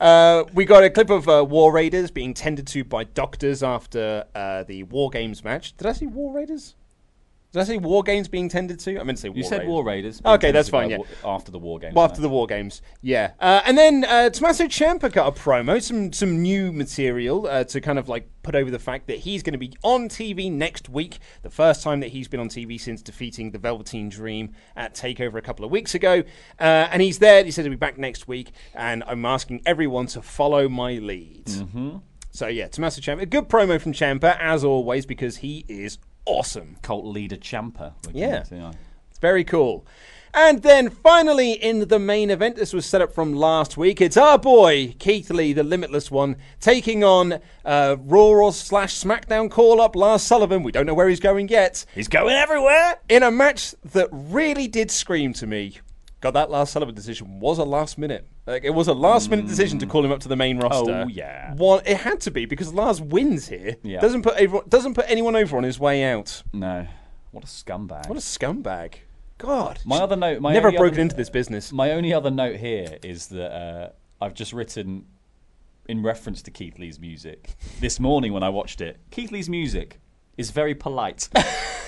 Uh, we got a clip of uh, War Raiders being tended to by doctors after uh, the War Games match. Did I say War Raiders? Did I say War Games being tended to? I meant to say War You said Raiders. War Raiders. Okay, that's fine. Yeah. After the war games. Well, after the War Games, yeah. Uh, and then uh, Tommaso Ciampa got a promo, some some new material uh, to kind of like put over the fact that he's going to be on TV next week. The first time that he's been on TV since defeating the Velveteen Dream at Takeover a couple of weeks ago. Uh, and he's there. He said he'll be back next week. And I'm asking everyone to follow my lead. Mm-hmm. So yeah, Tommaso Ciampa, a good promo from Ciampa as always because he is awesome. Cult leader Ciampa. Yeah. It's very cool. And then finally in the main event, this was set up from last week. It's our boy Keith Lee, the Limitless One, taking on uh, Raw slash SmackDown call up Lars Sullivan. We don't know where he's going yet. He's going everywhere in a match that really did scream to me. God, that Lars Sullivan decision was a last minute. Like it was a last minute decision to call him up to the main roster. Mm. Oh, yeah. One, it had to be because Lars wins here. Yeah. Doesn't put everyone, doesn't put anyone over on his way out. No. What a scumbag. What a scumbag. God. My other note. My Never broken other- into this business. My only other note here is that uh, I've just written, in reference to Keith Lee's music, this morning when I watched it, Keith Lee's music is very polite. [LAUGHS]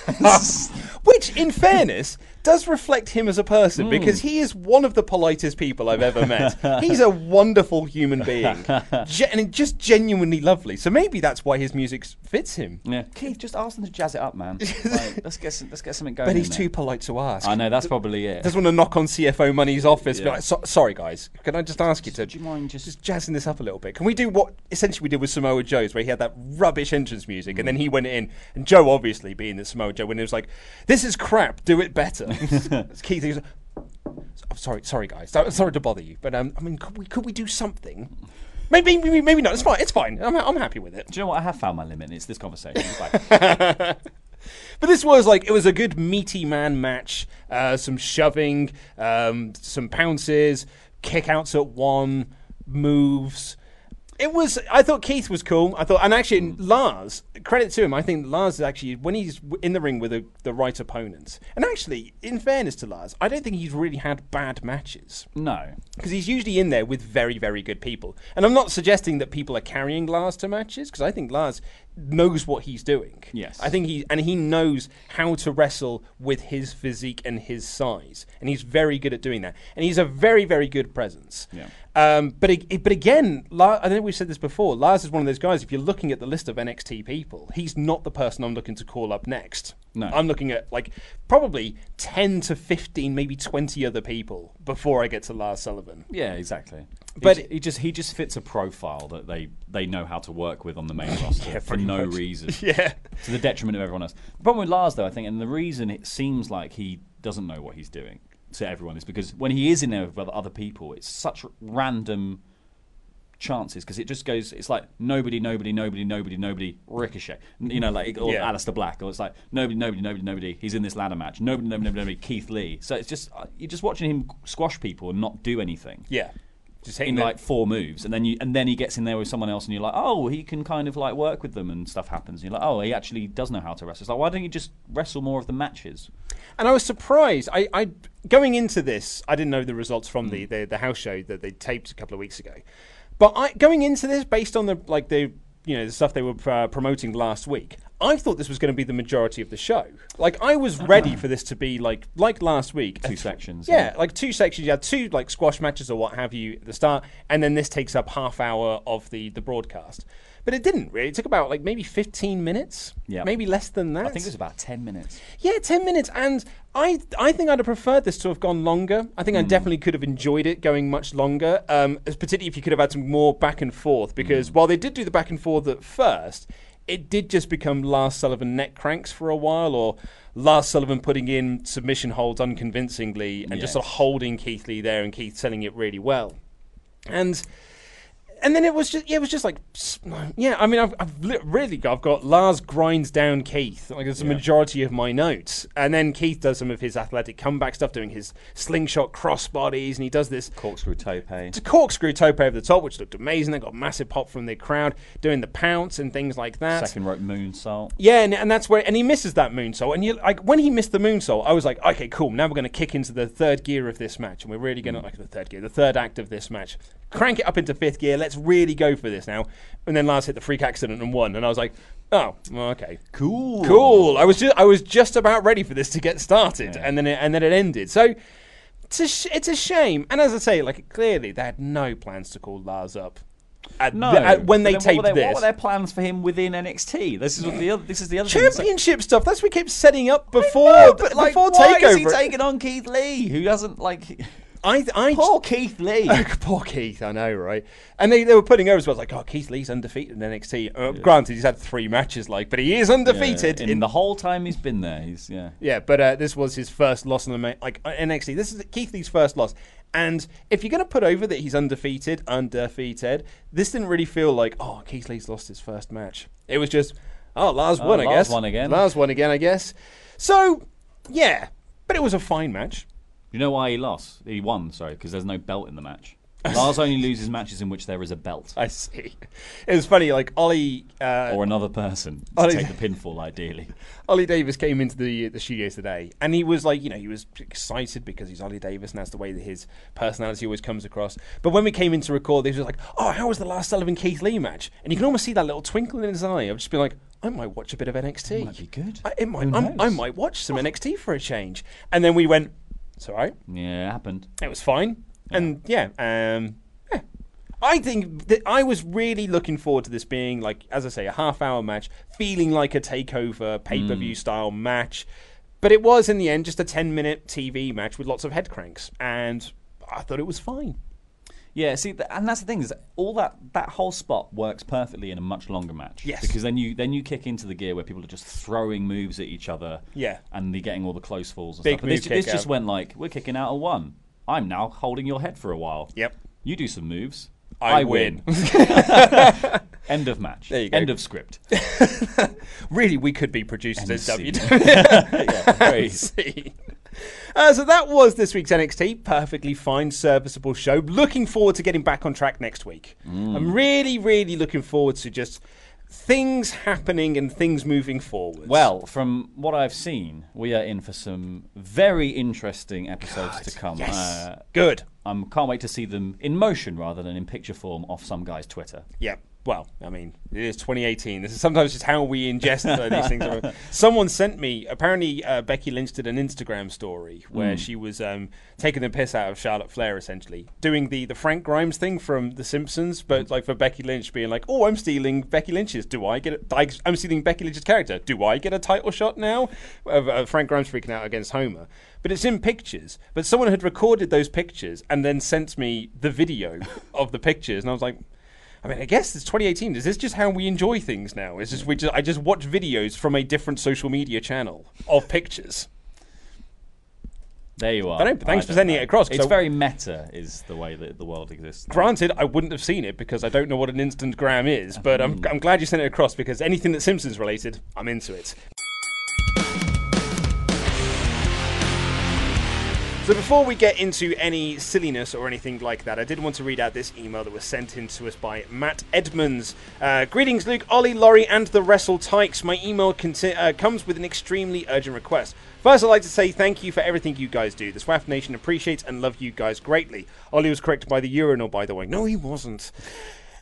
[LAUGHS] Which, in fairness, does reflect him as a Hmm. person because he is one of the politest people I've ever met. He's a wonderful human being, [LAUGHS] Ge- and just genuinely lovely. So maybe that's why his music fits him. yeah, Keith, just ask them to jazz it up, man. Like, let's get some, let's get something going. But in he's there. too polite to ask. I know that's probably it. Doesn't want to knock on CFO Money's office. Be like, so, sorry guys, can I just ask you to Do you mind just? just jazzing this up a little bit? Can we do what essentially we did with Samoa Joe's, where he had that rubbish entrance music, and then he went in, and Joe obviously being the Samoa Joe, when he was like, "This is crap, do it better." Keith, he was like, I'm sorry, sorry guys, sorry to bother you, but um, I mean, could we could we do something? Maybe, maybe, maybe not. It's fine. It's fine. I'm, I'm happy with it. Do you know what? I have found my limit. It's this conversation. It's like, [LAUGHS] But this was like it was a good meaty man match. Uh, some shoving, um, some pounces, kickouts at one, moves. It was. I thought Keith was cool. I thought, and actually mm. Lars. Credit to him. I think Lars is actually when he's in the ring with the, the right opponent. And actually, in fairness to Lars, I don't think he's really had bad matches no. because he's usually in there with very, very good people. And I'm not suggesting that people are carrying Lars to matches because I think Lars knows what he's doing. Yes. I think he and he knows how to wrestle with his physique and his size, and he's very good at doing that. And he's a very, very good presence. Yeah. Um, but ag- but again, La- I think we've said this before. Lars is one of those guys. If you're looking at the list of NXT people, he's not the person I'm looking to call up next. No. I'm looking at like probably ten to fifteen, maybe twenty other people before I get to Lars Sullivan. Yeah, exactly. But- he just he just fits a profile that they they know how to work with on the main [LAUGHS] roster Yeah, for no much. reason. [LAUGHS] Yeah. To the detriment of everyone else. The problem with Lars though, I think, and the reason it seems like he doesn't know what he's doing to everyone is because when he is in there with other- other people, it's such random chances because it just goes. It's like nobody, nobody, nobody, nobody, nobody. Ricochet, you know, like or Yeah. Aleister Black, or it's like nobody, nobody, nobody, nobody. He's in this ladder match. Nobody, nobody, nobody, nobody. Keith Lee. So it's just uh, you're just watching him squash people and not do anything. Yeah. Just in like four moves, and then you and then he gets in there with someone else, and you're like, oh, he can kind of like work with them, and stuff happens. And you're like, oh, he actually does know how to wrestle. It's like, why don't you just wrestle more of the matches? And I was surprised. I, I going into this, I didn't know the results from the, mm. the the house show that they taped a couple of weeks ago. But I going into this, based on the like the you know the stuff they were uh, promoting last week, I thought this was going to be the majority of the show. Like I was ready for this to be like like last week, Two sections. Yeah, like two sections. You had two like squash matches or what have you at the start, and then this takes up half hour of the the broadcast. But it didn't really. It took about like maybe fifteen minutes. Yeah. maybe less than that. I think it was about ten minutes. Yeah, ten minutes, and I I think I'd have preferred this to have gone longer. I think I definitely could have enjoyed it going much longer, um, particularly if you could have had some more back and forth. Because while they did do the back and forth at first, it did just become Lars Sullivan neck cranks for a while, or Lars Sullivan putting in submission holds unconvincingly and just sort of holding Keith Lee there, and Keith selling it really well, and and then it was just yeah, it was just like yeah. I mean, I've, I've really got, I've got Lars grinds down Keith. Like it's the majority of my notes, and then Keith does some of his athletic comeback stuff, doing his slingshot crossbodies, and he does this Corkscrew tope. it's a corkscrew tope over the top, which looked amazing. They got massive pop from the crowd, doing the pounce and things like that. Second rope moonsault. Yeah, and, and that's where and he misses that moonsault. And you like when he missed the moonsault, I was like, okay, cool. Now we're going to kick into the third gear of this match, and we're really going to mm. like the third gear, the third act of this match. Crank it up into fifth gear. Let's really go for this now. And then Lars hit the freak accident and won, and I was like, oh, well, okay, Cool. cool. I was just I was just about ready for this to get started, and then it, and then it ended. So. It's a, sh- it's a shame, and as I say, like clearly they had no plans to call Lars up at No. the- at- when they taped what were, their, this. what were their plans for him within NXT? This is what the other. This is the other thing. Like- championship stuff. That's what we kept setting up before. No, but like, before why takeover. is he taking on Keith Lee, who doesn't like? I, I Poor Keith Lee. [LAUGHS] Poor Keith, I know, right? And they, they were putting over as well. It's like, oh, Keith Lee's undefeated in NXT. Uh, Granted, he's had three matches, like, but he is undefeated Yeah, in, the whole time he's been there. He's yeah. Yeah, but uh, this was his first loss in the ma- like uh, NXT. This is Keith Lee's first loss. And if you're going to put over that he's undefeated, undefeated, this didn't really feel like, oh, Keith Lee's lost his first match. It was just, oh, Lars Oh, won, I Lars guess. won again. Lars won again, I guess. So, yeah, but it was a fine match. You know why he lost? He won. Sorry, because there's no belt in the match. [LAUGHS] Lars only loses matches in which there is a belt I see. It was funny, like Ollie, uh, or another person to Ollie- take the pinfall. Ideally, [LAUGHS] Ollie Davis came into the the studios today, and he was like, you know, he was excited because he's Ollie Davis, and that's the way that his personality always comes across. But when we came in to record, he was like, "Oh, how was the Lars Sullivan Keith Lee match?" And you can almost see that little twinkle in his eye of just being like, "I might watch a bit of NXT. Might be good. I, it might. I might watch some NXT for a change." And then we went, "It's all right. yeah, it happened. It was fine." And yeah, um, yeah. I think that I was really looking forward to this being like, as I say, a half-hour match, feeling like a takeover pay-per-view style match. But it was in the end just a ten-minute TV match with lots of head cranks, and I thought it was fine. Yeah, see, th- and that's the thing is all that that whole spot works perfectly in a much longer match. Yes. because then you then you kick into the gear where people are just throwing moves at each other. Yeah. and they're getting all the close falls. And Big stuff. But this, move this kick just went like we're kicking out a one. I'm now holding your head for a while. Yep. You do some moves. I win. [LAUGHS] End of match. There you go. End of script. [LAUGHS] Really, we could be producers at NC. WWE. yeah. [LAUGHS] Uh, so that was this week's NXT. Perfectly fine, serviceable show. Looking forward to getting back on track next week. I'm really, really looking forward to just things happening and things moving forward. Well, from what I've seen, we are in for some very interesting episodes to come. yes. Uh, good. I can't wait to see them in motion rather than in picture form off some guy's Twitter. Yeah. Well, I mean, it is 2018. This is sometimes just how we ingest uh, these things. [LAUGHS] Someone sent me. Apparently, uh, Becky Lynch did an Instagram story where she was um, taking the piss out of Charlotte Flair, essentially doing the the Frank Grimes thing from The Simpsons, but like for Becky Lynch being like, "Oh, I'm stealing Becky Lynch's. Do I get? A, I, I'm stealing Becky Lynch's character. Do I get a title shot now?" Of uh, Frank Grimes freaking out against Homer. But it's in pictures. But someone had recorded those pictures and then sent me the video [LAUGHS] of the pictures, and I was like. I mean, I guess it's 2018. Is this just how we enjoy things now? Is just we just I just watch videos from a different social media channel of pictures? There you are. Thanks for sending know. it across. It's I- very meta, is the way that the world exists. Granted, I wouldn't have seen it because I don't know what an Instagram is, but I'm, Mm. I'm glad you sent it across because anything that's Simpsons related, I'm into it. So before we get into any silliness or anything like that, I did want to read out this email that was sent in to us by Matt Edmonds. Uh, Greetings, Luke, Ollie, Laurie, and the Wrestle Tykes. My email conti- uh, comes with an extremely urgent request. First, I'd like to say thank you for everything you guys do. The SWAF Nation appreciates and love you guys greatly. Ollie was corrected by the urinal, by the way. No, he wasn't.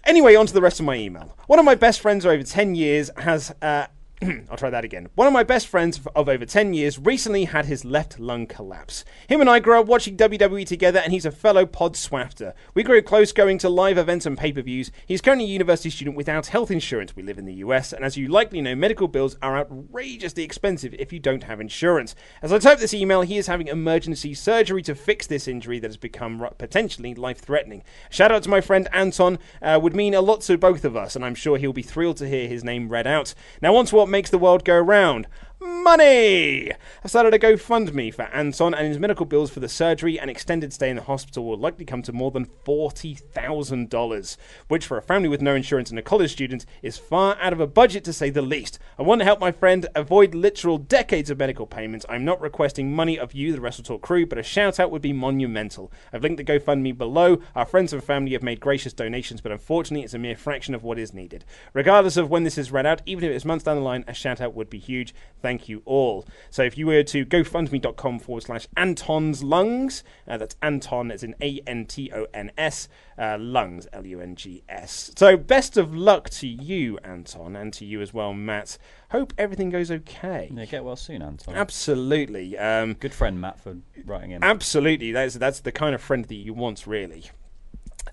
Anyway, on to the rest of my email. One of my best friends over 10 years has. Uh, [CLEARS THROAT] I'll try that again. One of my best friends of- over 10 years recently had his left lung collapse. Him and I grew up watching WWE together, and he's a fellow pod swafter. We grew close going to live events and pay per views. He's currently a university student without health insurance. We live in the US, and as you likely know, medical bills are outrageously expensive if you don't have insurance. As I type this email, he is having emergency surgery to fix this injury that has become potentially life threatening. Shout out to my friend Anton, uh, would mean a lot to both of us, and I'm sure he'll be thrilled to hear his name read out. Now, on to what makes the world go round. Money! I've started a GoFundMe for Anton, and his medical bills for the surgery and extended stay in the hospital will likely come to more than $40,000, which for a family with no insurance and a college student is far out of a budget to say the least. I want to help my friend avoid literal decades of medical payments. I'm not requesting money of you, the Wrestle Talk crew, but a shout out would be monumental. I've linked the GoFundMe below. Our friends and family have made gracious donations, but unfortunately, it's a mere fraction of what is needed. Regardless of when this is read out, even if it's months down the line, a shout out would be huge. Thank you all. So if you were to gofundme.com forward slash Anton's Lungs, uh, that's Anton as in A N T O N S, uh, Lungs, L U N G S. So best of luck to you, Anton, and to you as well, Matt. Hope everything goes okay. Yeah, get well soon, Anton. Absolutely. Um, Good friend, Matt, for writing in. Absolutely, that's that's the kind of friend that you want, really.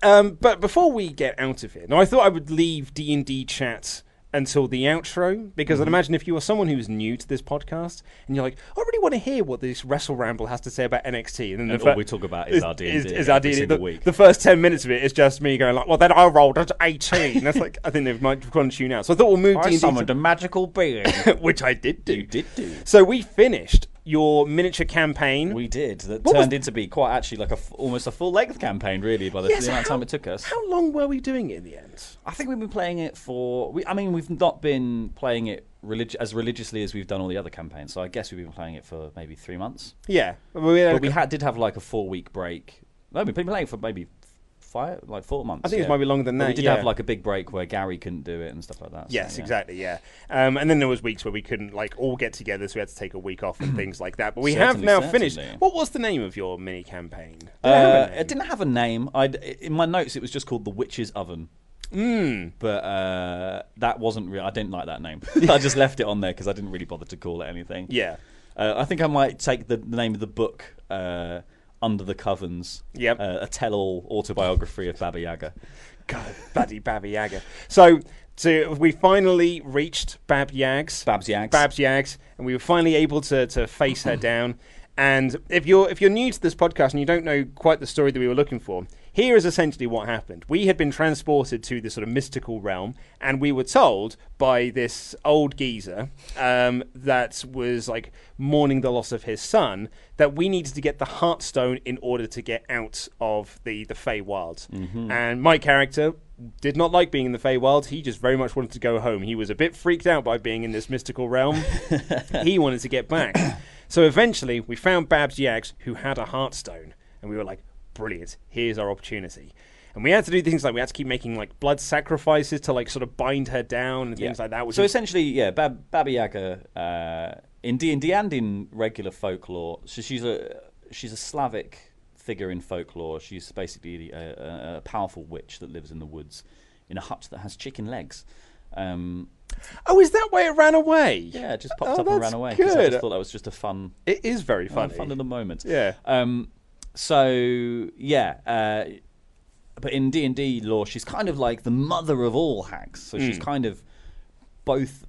Um, but before we get out of here, now I thought I would leave D and D chat until the outro because I'd Mhm. imagine if you are someone who's new to this podcast and you're like, I really want to hear what this Wrestle Ramble has to say about NXT, and then And the all we talk about is our D&D is, is our single The, week. the first ten minutes of it is just me going like, well, then I rolled at eighteen. That's like I think they've might gone tune out. So I thought we'll move I D&D to- summoned a magical being. [LAUGHS] which I did do. You did do. So we finished your miniature campaign. We did. That What was- turned into be quite actually like a f- almost a full length campaign, really, by the, Yes, the amount of time it took us. How long were we doing it in the end? I think we've been playing it for. We, I mean, we've not been playing it relig- as religiously as we've done all the other campaigns. So I guess we've been playing it for maybe three months. Yeah, we had but a- we had, did have like a four week break. No, we've been playing for maybe five, like four months. I think it yeah. might be longer than But that, We did yeah. have like a big break where Gary couldn't do it and stuff like that. so, Yes, yeah. exactly. Yeah, um, and then there was weeks where we couldn't like all get together, so we had to take a week off and [CLEARS THROAT] things like that. But we have Certainly, now finished. What was the name of your mini campaign? Did it Uh, it didn't have a name. I in my notes it was just called the Witch's Oven. Mm. But uh, that wasn't real. I didn't like that name. [LAUGHS] I just left it on there because I didn't really bother to call it anything. Yeah. Uh, I think I might take the, the name of the book, uh, Under the Covens. Yep. Uh, a tell-all autobiography of Baba Yaga. [LAUGHS] God, Buddy Babby Yaga. So, so we finally reached Bab Yags. Babs Yags. Babs Yags, and we were finally able to, to face her [CLEARS THROAT] down. And if you're if you're new to this podcast and you don't know quite the story that we were looking for, here is essentially what happened. We had been transported to this sort of mystical realm, and we were told by this old geezer um, that was like mourning the loss of his son that we needed to get the Heartstone in order to get out of the the Feywild. Mhm. And my character did not like being in the Feywild. He just very much wanted to go home. He was a bit freaked out by being in this mystical realm. [LAUGHS] he wanted to get back. So eventually, we found Babs Yags, who had a Heartstone, and we were like, "Brilliant! Here's our opportunity." And we had to do things like we had to keep making like blood sacrifices to like sort of bind her down and things like that. Which so was- essentially, yeah, Bab- Baba Yaga uh, in D and D and in regular folklore, so she's a she's a Slavic figure in folklore. She's basically a, a, a powerful witch that lives in the woods in a hut that has chicken legs. Um, oh, is that why it ran away? Yeah, it just popped Oh, up and that's ran away. 'cause I good. just thought that was just a fun. It is very uh, funny. fun in the moment. Yeah. Um, so yeah, uh, but in D and D lore, she's kind of like the mother of all hags. So she's Mm. kind of both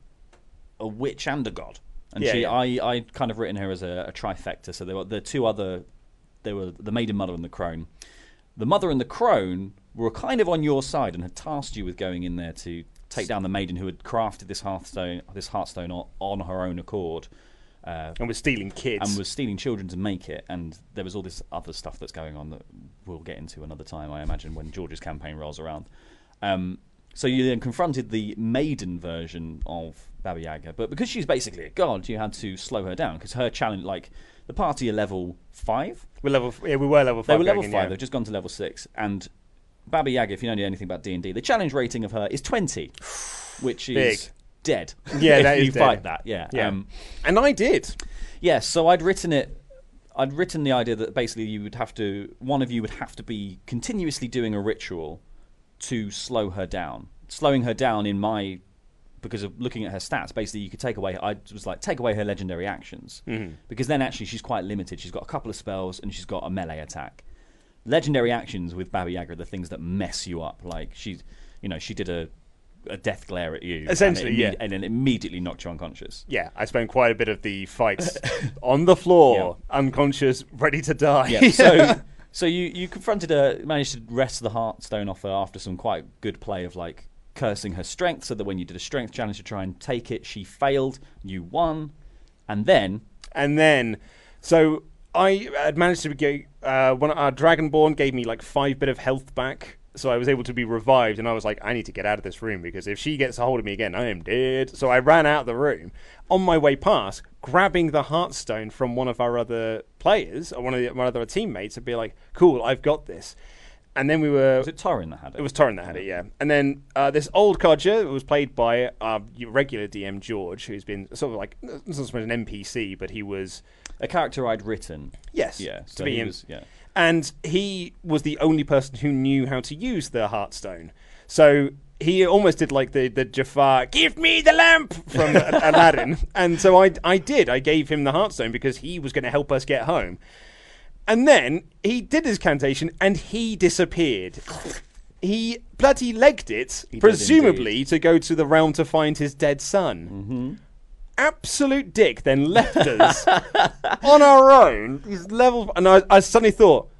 a witch and a god. And Yeah, she, yeah. I, I kind of written her as a, a trifecta. So there were the two other, there were the maiden mother and the crone. The mother and the crone were kind of on your side and had tasked you with going in there to take down the maiden who had crafted this hearthstone, this heartstone on, on her own accord. Uh, And was stealing kids. and was stealing children to make it. And there was all this other stuff that's going on that we'll get into another time, I imagine, when George's campaign rolls around. Um, so you then confronted the maiden version of Baba Yaga, but because she's basically a god, you had to slow her down because her challenge, like the party are level five. We're level. Yeah, we were level five. They were level in, five. Yeah. They've just gone to level six, and Baba Yaga, if you know anything about D and D, the challenge rating of her is twenty, [SIGHS] which is Big. Dead. Yeah, [LAUGHS] that is you dead. fight that. Yeah, Yeah. Um, and I did. Yes, so I'd written it. I'd written the idea that basically you would have to, one of you would have to be continuously doing a ritual to slow her down. Slowing her down in my, because of looking at her stats, basically you could take away. I was like take away her legendary actions Mhm. because then actually she's quite limited. She's got a couple of spells and she's got a melee attack. Legendary actions with Baba Yaga are the things that mess you up. Like she, you know, she did a a death glare at you, Essentially, and it yeah. and then immediately knocked you unconscious. Yeah, I spent quite a bit of the fights [LAUGHS] on the floor, unconscious, ready to die. Yeah. So, [LAUGHS] so you you confronted her, managed to wrest the Heartstone off her after some quite good play of like cursing her strength, so that when you did a strength challenge to try and take it, she failed. You won, and then and then, so I had managed to get uh, when our Dragonborn gave me like five bit of health back, so I was able to be revived. And I was like, I need to get out of this room because if she gets a hold of me again, I am dead. So I ran out of the room. On my way past, grabbing the Heartstone from one of our other players or one of the, my other teammates, and be like, "Cool, I've got this." And then we were. Was it Torrin that had it? It was Torrin that had it, yeah. And then uh, this old codger was played by our regular DM George, who's been sort of like not so much an NPC, but he was a character I'd written. Yes, Yeah. to So be he him. was yeah. And he was the only person who knew how to use the Heartstone. So he almost did like the, the Jafar, give me the lamp from [LAUGHS] Aladdin. And so I, I did. I gave him the Heartstone because he was going to help us get home. And then he did his cantation and he disappeared. He bloody legged it, did presumably to go to the realm to find his dead son. Mm-hmm. Absolute dick then left us [LAUGHS] on our own. These level, and I, I suddenly thought,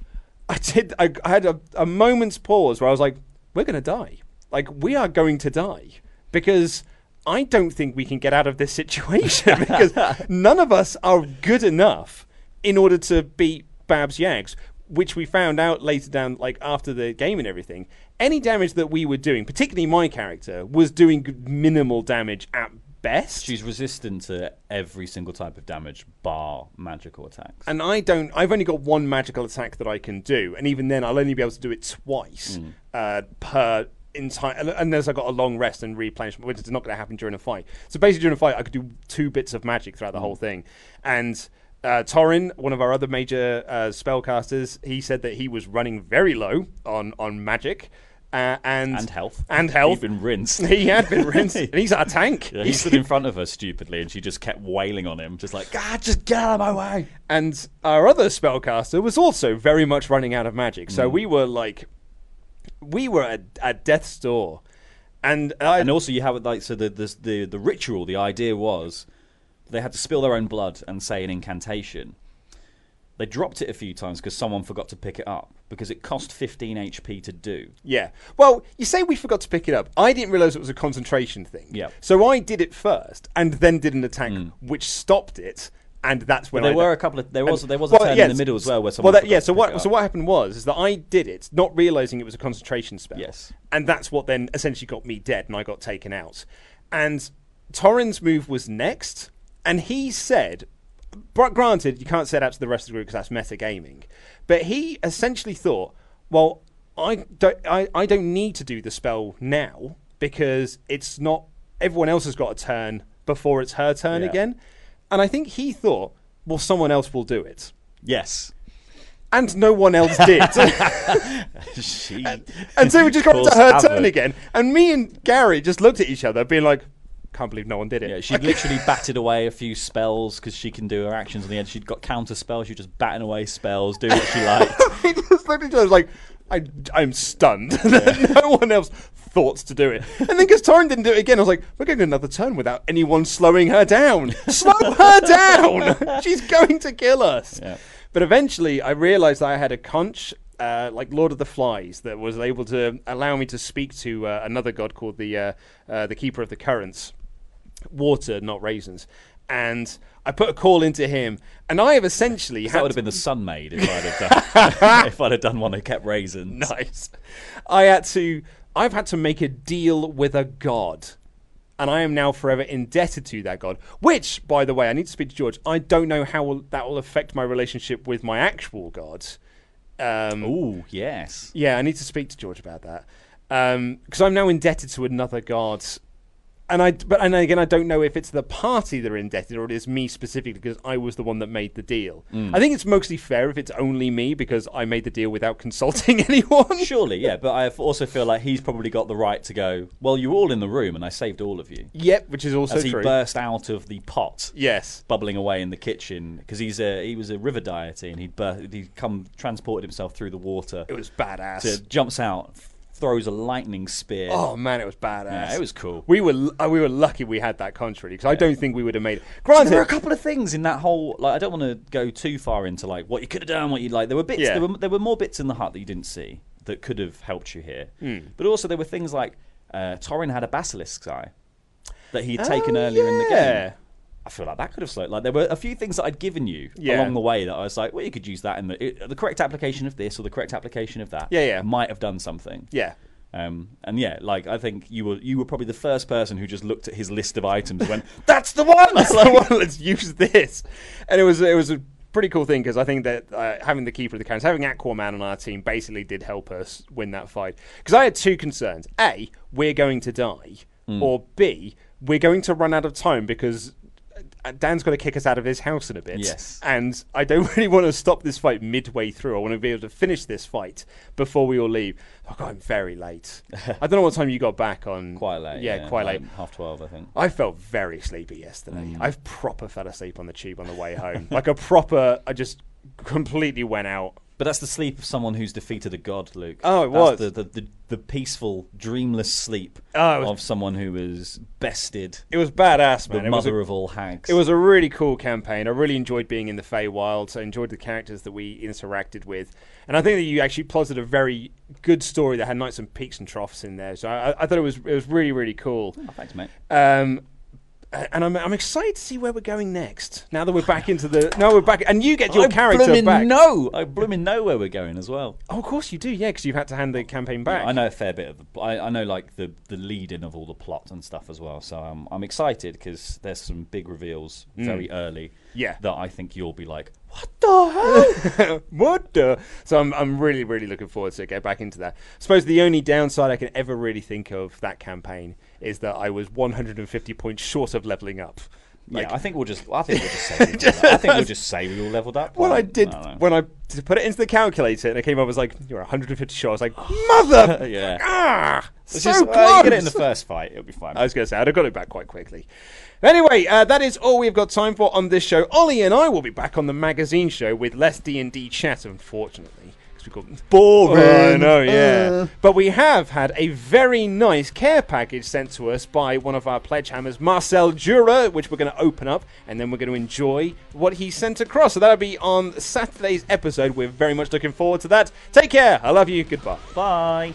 I did. I, I had a, a moment's pause where I was like, "We're going to die. Like we are going to die because." I don't think we can get out of this situation [LAUGHS] because none of us are good enough in order to beat Babs Yags, which we found out later down, like after the game and everything. Any damage that we were doing, particularly my character, was doing minimal damage at best. She's resistant to every single type of damage, bar magical attacks. And I don't. I've only got one magical attack that I can do, and even then, I'll only be able to do it twice Mm. uh, per entire. Unless I got a long rest and replenishment, which is not going to happen during a fight. So basically, during a fight, I could do two bits of magic throughout the Mm. whole thing. And uh, Torin, one of our other major uh, spellcasters, he said that he was running very low on on magic. Uh, and And health. and health. He'd been rinsed. [LAUGHS] He had been rinsed, and [LAUGHS] he's our tank. Yeah, he stood in front of her stupidly, and she just kept wailing on him, just like, God, just get out of my way. And our other spellcaster was also very much running out of magic. So Mm. we were like, we were at, at death's door. And, I, and also you have like so the, the the the ritual. The idea was they had to spill their own blood and say an incantation. They dropped it a few times because someone forgot to pick it up because it cost 15 HP to do. yeah. Well, you say we forgot to pick it up. I didn't realize it was a concentration thing. Yeah. Mm. So I did it first and then did an attack which stopped it. And that's when But there I were a couple of- there was- there was a turn in the middle as well where well, that, yeah. So what? So what happened was is that I did it, not realizing it was a concentration spell. Yes. And that's what then essentially got me dead, and I got taken out. And Torrin's move was next, and he said, but granted, you can't say that to the rest of the group because that's metagaming. But he essentially thought, well, I don't, I, I don't need to do the spell now because it's not. Everyone else has got a turn before it's her turn Yeah. again, and I think he thought, well, someone else will do it. Yes. And no one else did. [LAUGHS] [LAUGHS] she and so we just got to her havoc. turn again. And me and Gary just looked at each other, being like, can't believe no one did it. Yeah, she literally [LAUGHS] batted away a few spells because she can do her actions on the end. She'd got counter spells. She was just batting away spells, doing what she [LAUGHS] liked. we [LAUGHS] just looked at each other like, I, I'm stunned that no one else thought to do it. And then because Torrin didn't do it again, I was like, we're getting another turn without anyone slowing her down. Slow her down! She's going to kill us. Yeah. But eventually, I realized that I had a conch. Uh, like Lord of the Flies, that was able to allow me to speak to uh, another god called the uh, uh, the Keeper of the Currents, water, not raisins. and I put a call into him, and I have essentially that would have been the Sunmaid if I'd have [LAUGHS] done if I'd have done one that kept raisins. nice. I had to. I've had to make a deal with a god, and I am now forever indebted to that god. Which, by the way, I need to speak to George. I don't know how will, that will affect my relationship with my actual god. Um, Ooh, yes. yeah, I need to speak to George about that because I'm now indebted to another god. And I, but and again, I don't know if it's the party that are indebted or it is me specifically because I was the one that made the deal. Mm. I think it's mostly fair if it's only me because I made the deal without consulting [LAUGHS] anyone. Surely, yeah, but I also feel like he's probably got the right to go. Well, you were all in the room, and I saved all of you. Yep, which is also As he true. burst out of the pot, Yes. bubbling away in the kitchen, because he's a he was a river deity, and he'd bur- he'd come transported himself through the water. It was badass. To, jumps out, throws a lightning spear. Oh man, it was badass. Yeah, it was cool. We were uh, we were lucky we had that contrary because I don't think we would have made it. Granted, there were a couple of things in that whole. Like, I don't want to go too far into like what you could have done, what you like. There were bits. Yeah. There were there were more bits in the hut that you didn't see that could have helped you here. Hmm. But also there were things like uh, Torin had a basilisk's eye that he'd Oh, taken earlier in the game. I feel like that could have slowed. Like there were a few things that I'd given you Yeah. along the way that I was like, well, you could use that in the it, the correct application of this or the correct application of that. Yeah, yeah. Might have done something. yeah. Um, and yeah, like I think you were you were probably the first person who just looked at his list of items and went, [LAUGHS] "That's the one." That's [LAUGHS] the one. Let's use this. And it was it was a pretty cool thing because I think that uh, having the keeper of the cannons, having Aquaman on our team, basically did help us win that fight. Because I had two concerns: a, we're going to die, Hmm. or b, we're going to run out of time because. Uh, Dan's to kick us out of his house in a bit. Yes. And I don't [LAUGHS] really want to stop this fight midway through. I want to be able to finish this fight before we all leave. I'm very late. [LAUGHS] I don't know what time you got back on. Quite late. Yeah, quite like late. half twelve, I think. I felt very sleepy yesterday. Mm. I've proper fell asleep on the tube on the way home. like a proper, I just completely went out. But that's the sleep of someone who's defeated a god, Luke. Oh, it That's was. the, the, the, the peaceful, dreamless sleep Oh, was- of someone who was bested, It was badass, the man. It was, mother a, of all hags. it was a really cool campaign. I really enjoyed being in the Feywild. I enjoyed the characters that we interacted with. And I think that you actually plotted a very good story that had nights and peaks and troughs in there. So I, I thought it was it was really really cool. Oh, thanks, mate. Um, and I'm, I'm excited to see where we're going next. Now that we're back into the, now we're back, and you get your I character back. know. I blooming know where we're going as well. Oh, of course you do, yeah, because you've had to hand the campaign back. I know a fair bit of the. I, I know like the the lead in of all the plot and stuff as well. So um, I'm excited because there's some big reveals very early. Mm. Yeah. That I think you'll be like, what the [LAUGHS] hell? what the? So I'm, I'm really, really looking forward to get back into that. I suppose the only downside I can ever really think of that campaign is that I was 150 points short of leveling up. Like, yeah, I think we'll just. I think we'll just say. We. [LAUGHS] I think we'll just say we all leveled up. Well, I did don't when I put it into the calculator and it came up as like you're 150 short. I was like, [SIGHS] mother, [LAUGHS] Yeah. [LAUGHS] ah, It's so just, close. uh, you get it in the first fight, it'll be fine. I was going to say I'd have got it back quite quickly. Anyway, uh, that is all we've got time for on this show. Ollie and I will be back on the magazine show with less D and D chat, unfortunately. 'Cause we've got Boring. I know, yeah. Uh. But we have had a very nice care package sent to us by one of our pledge hammers, Marcel Jura, which we're going to open up and then we're going to enjoy what he sent across. So that'll be on Saturday's episode. We're very much looking forward to that. Take care. I love you. Goodbye. Bye.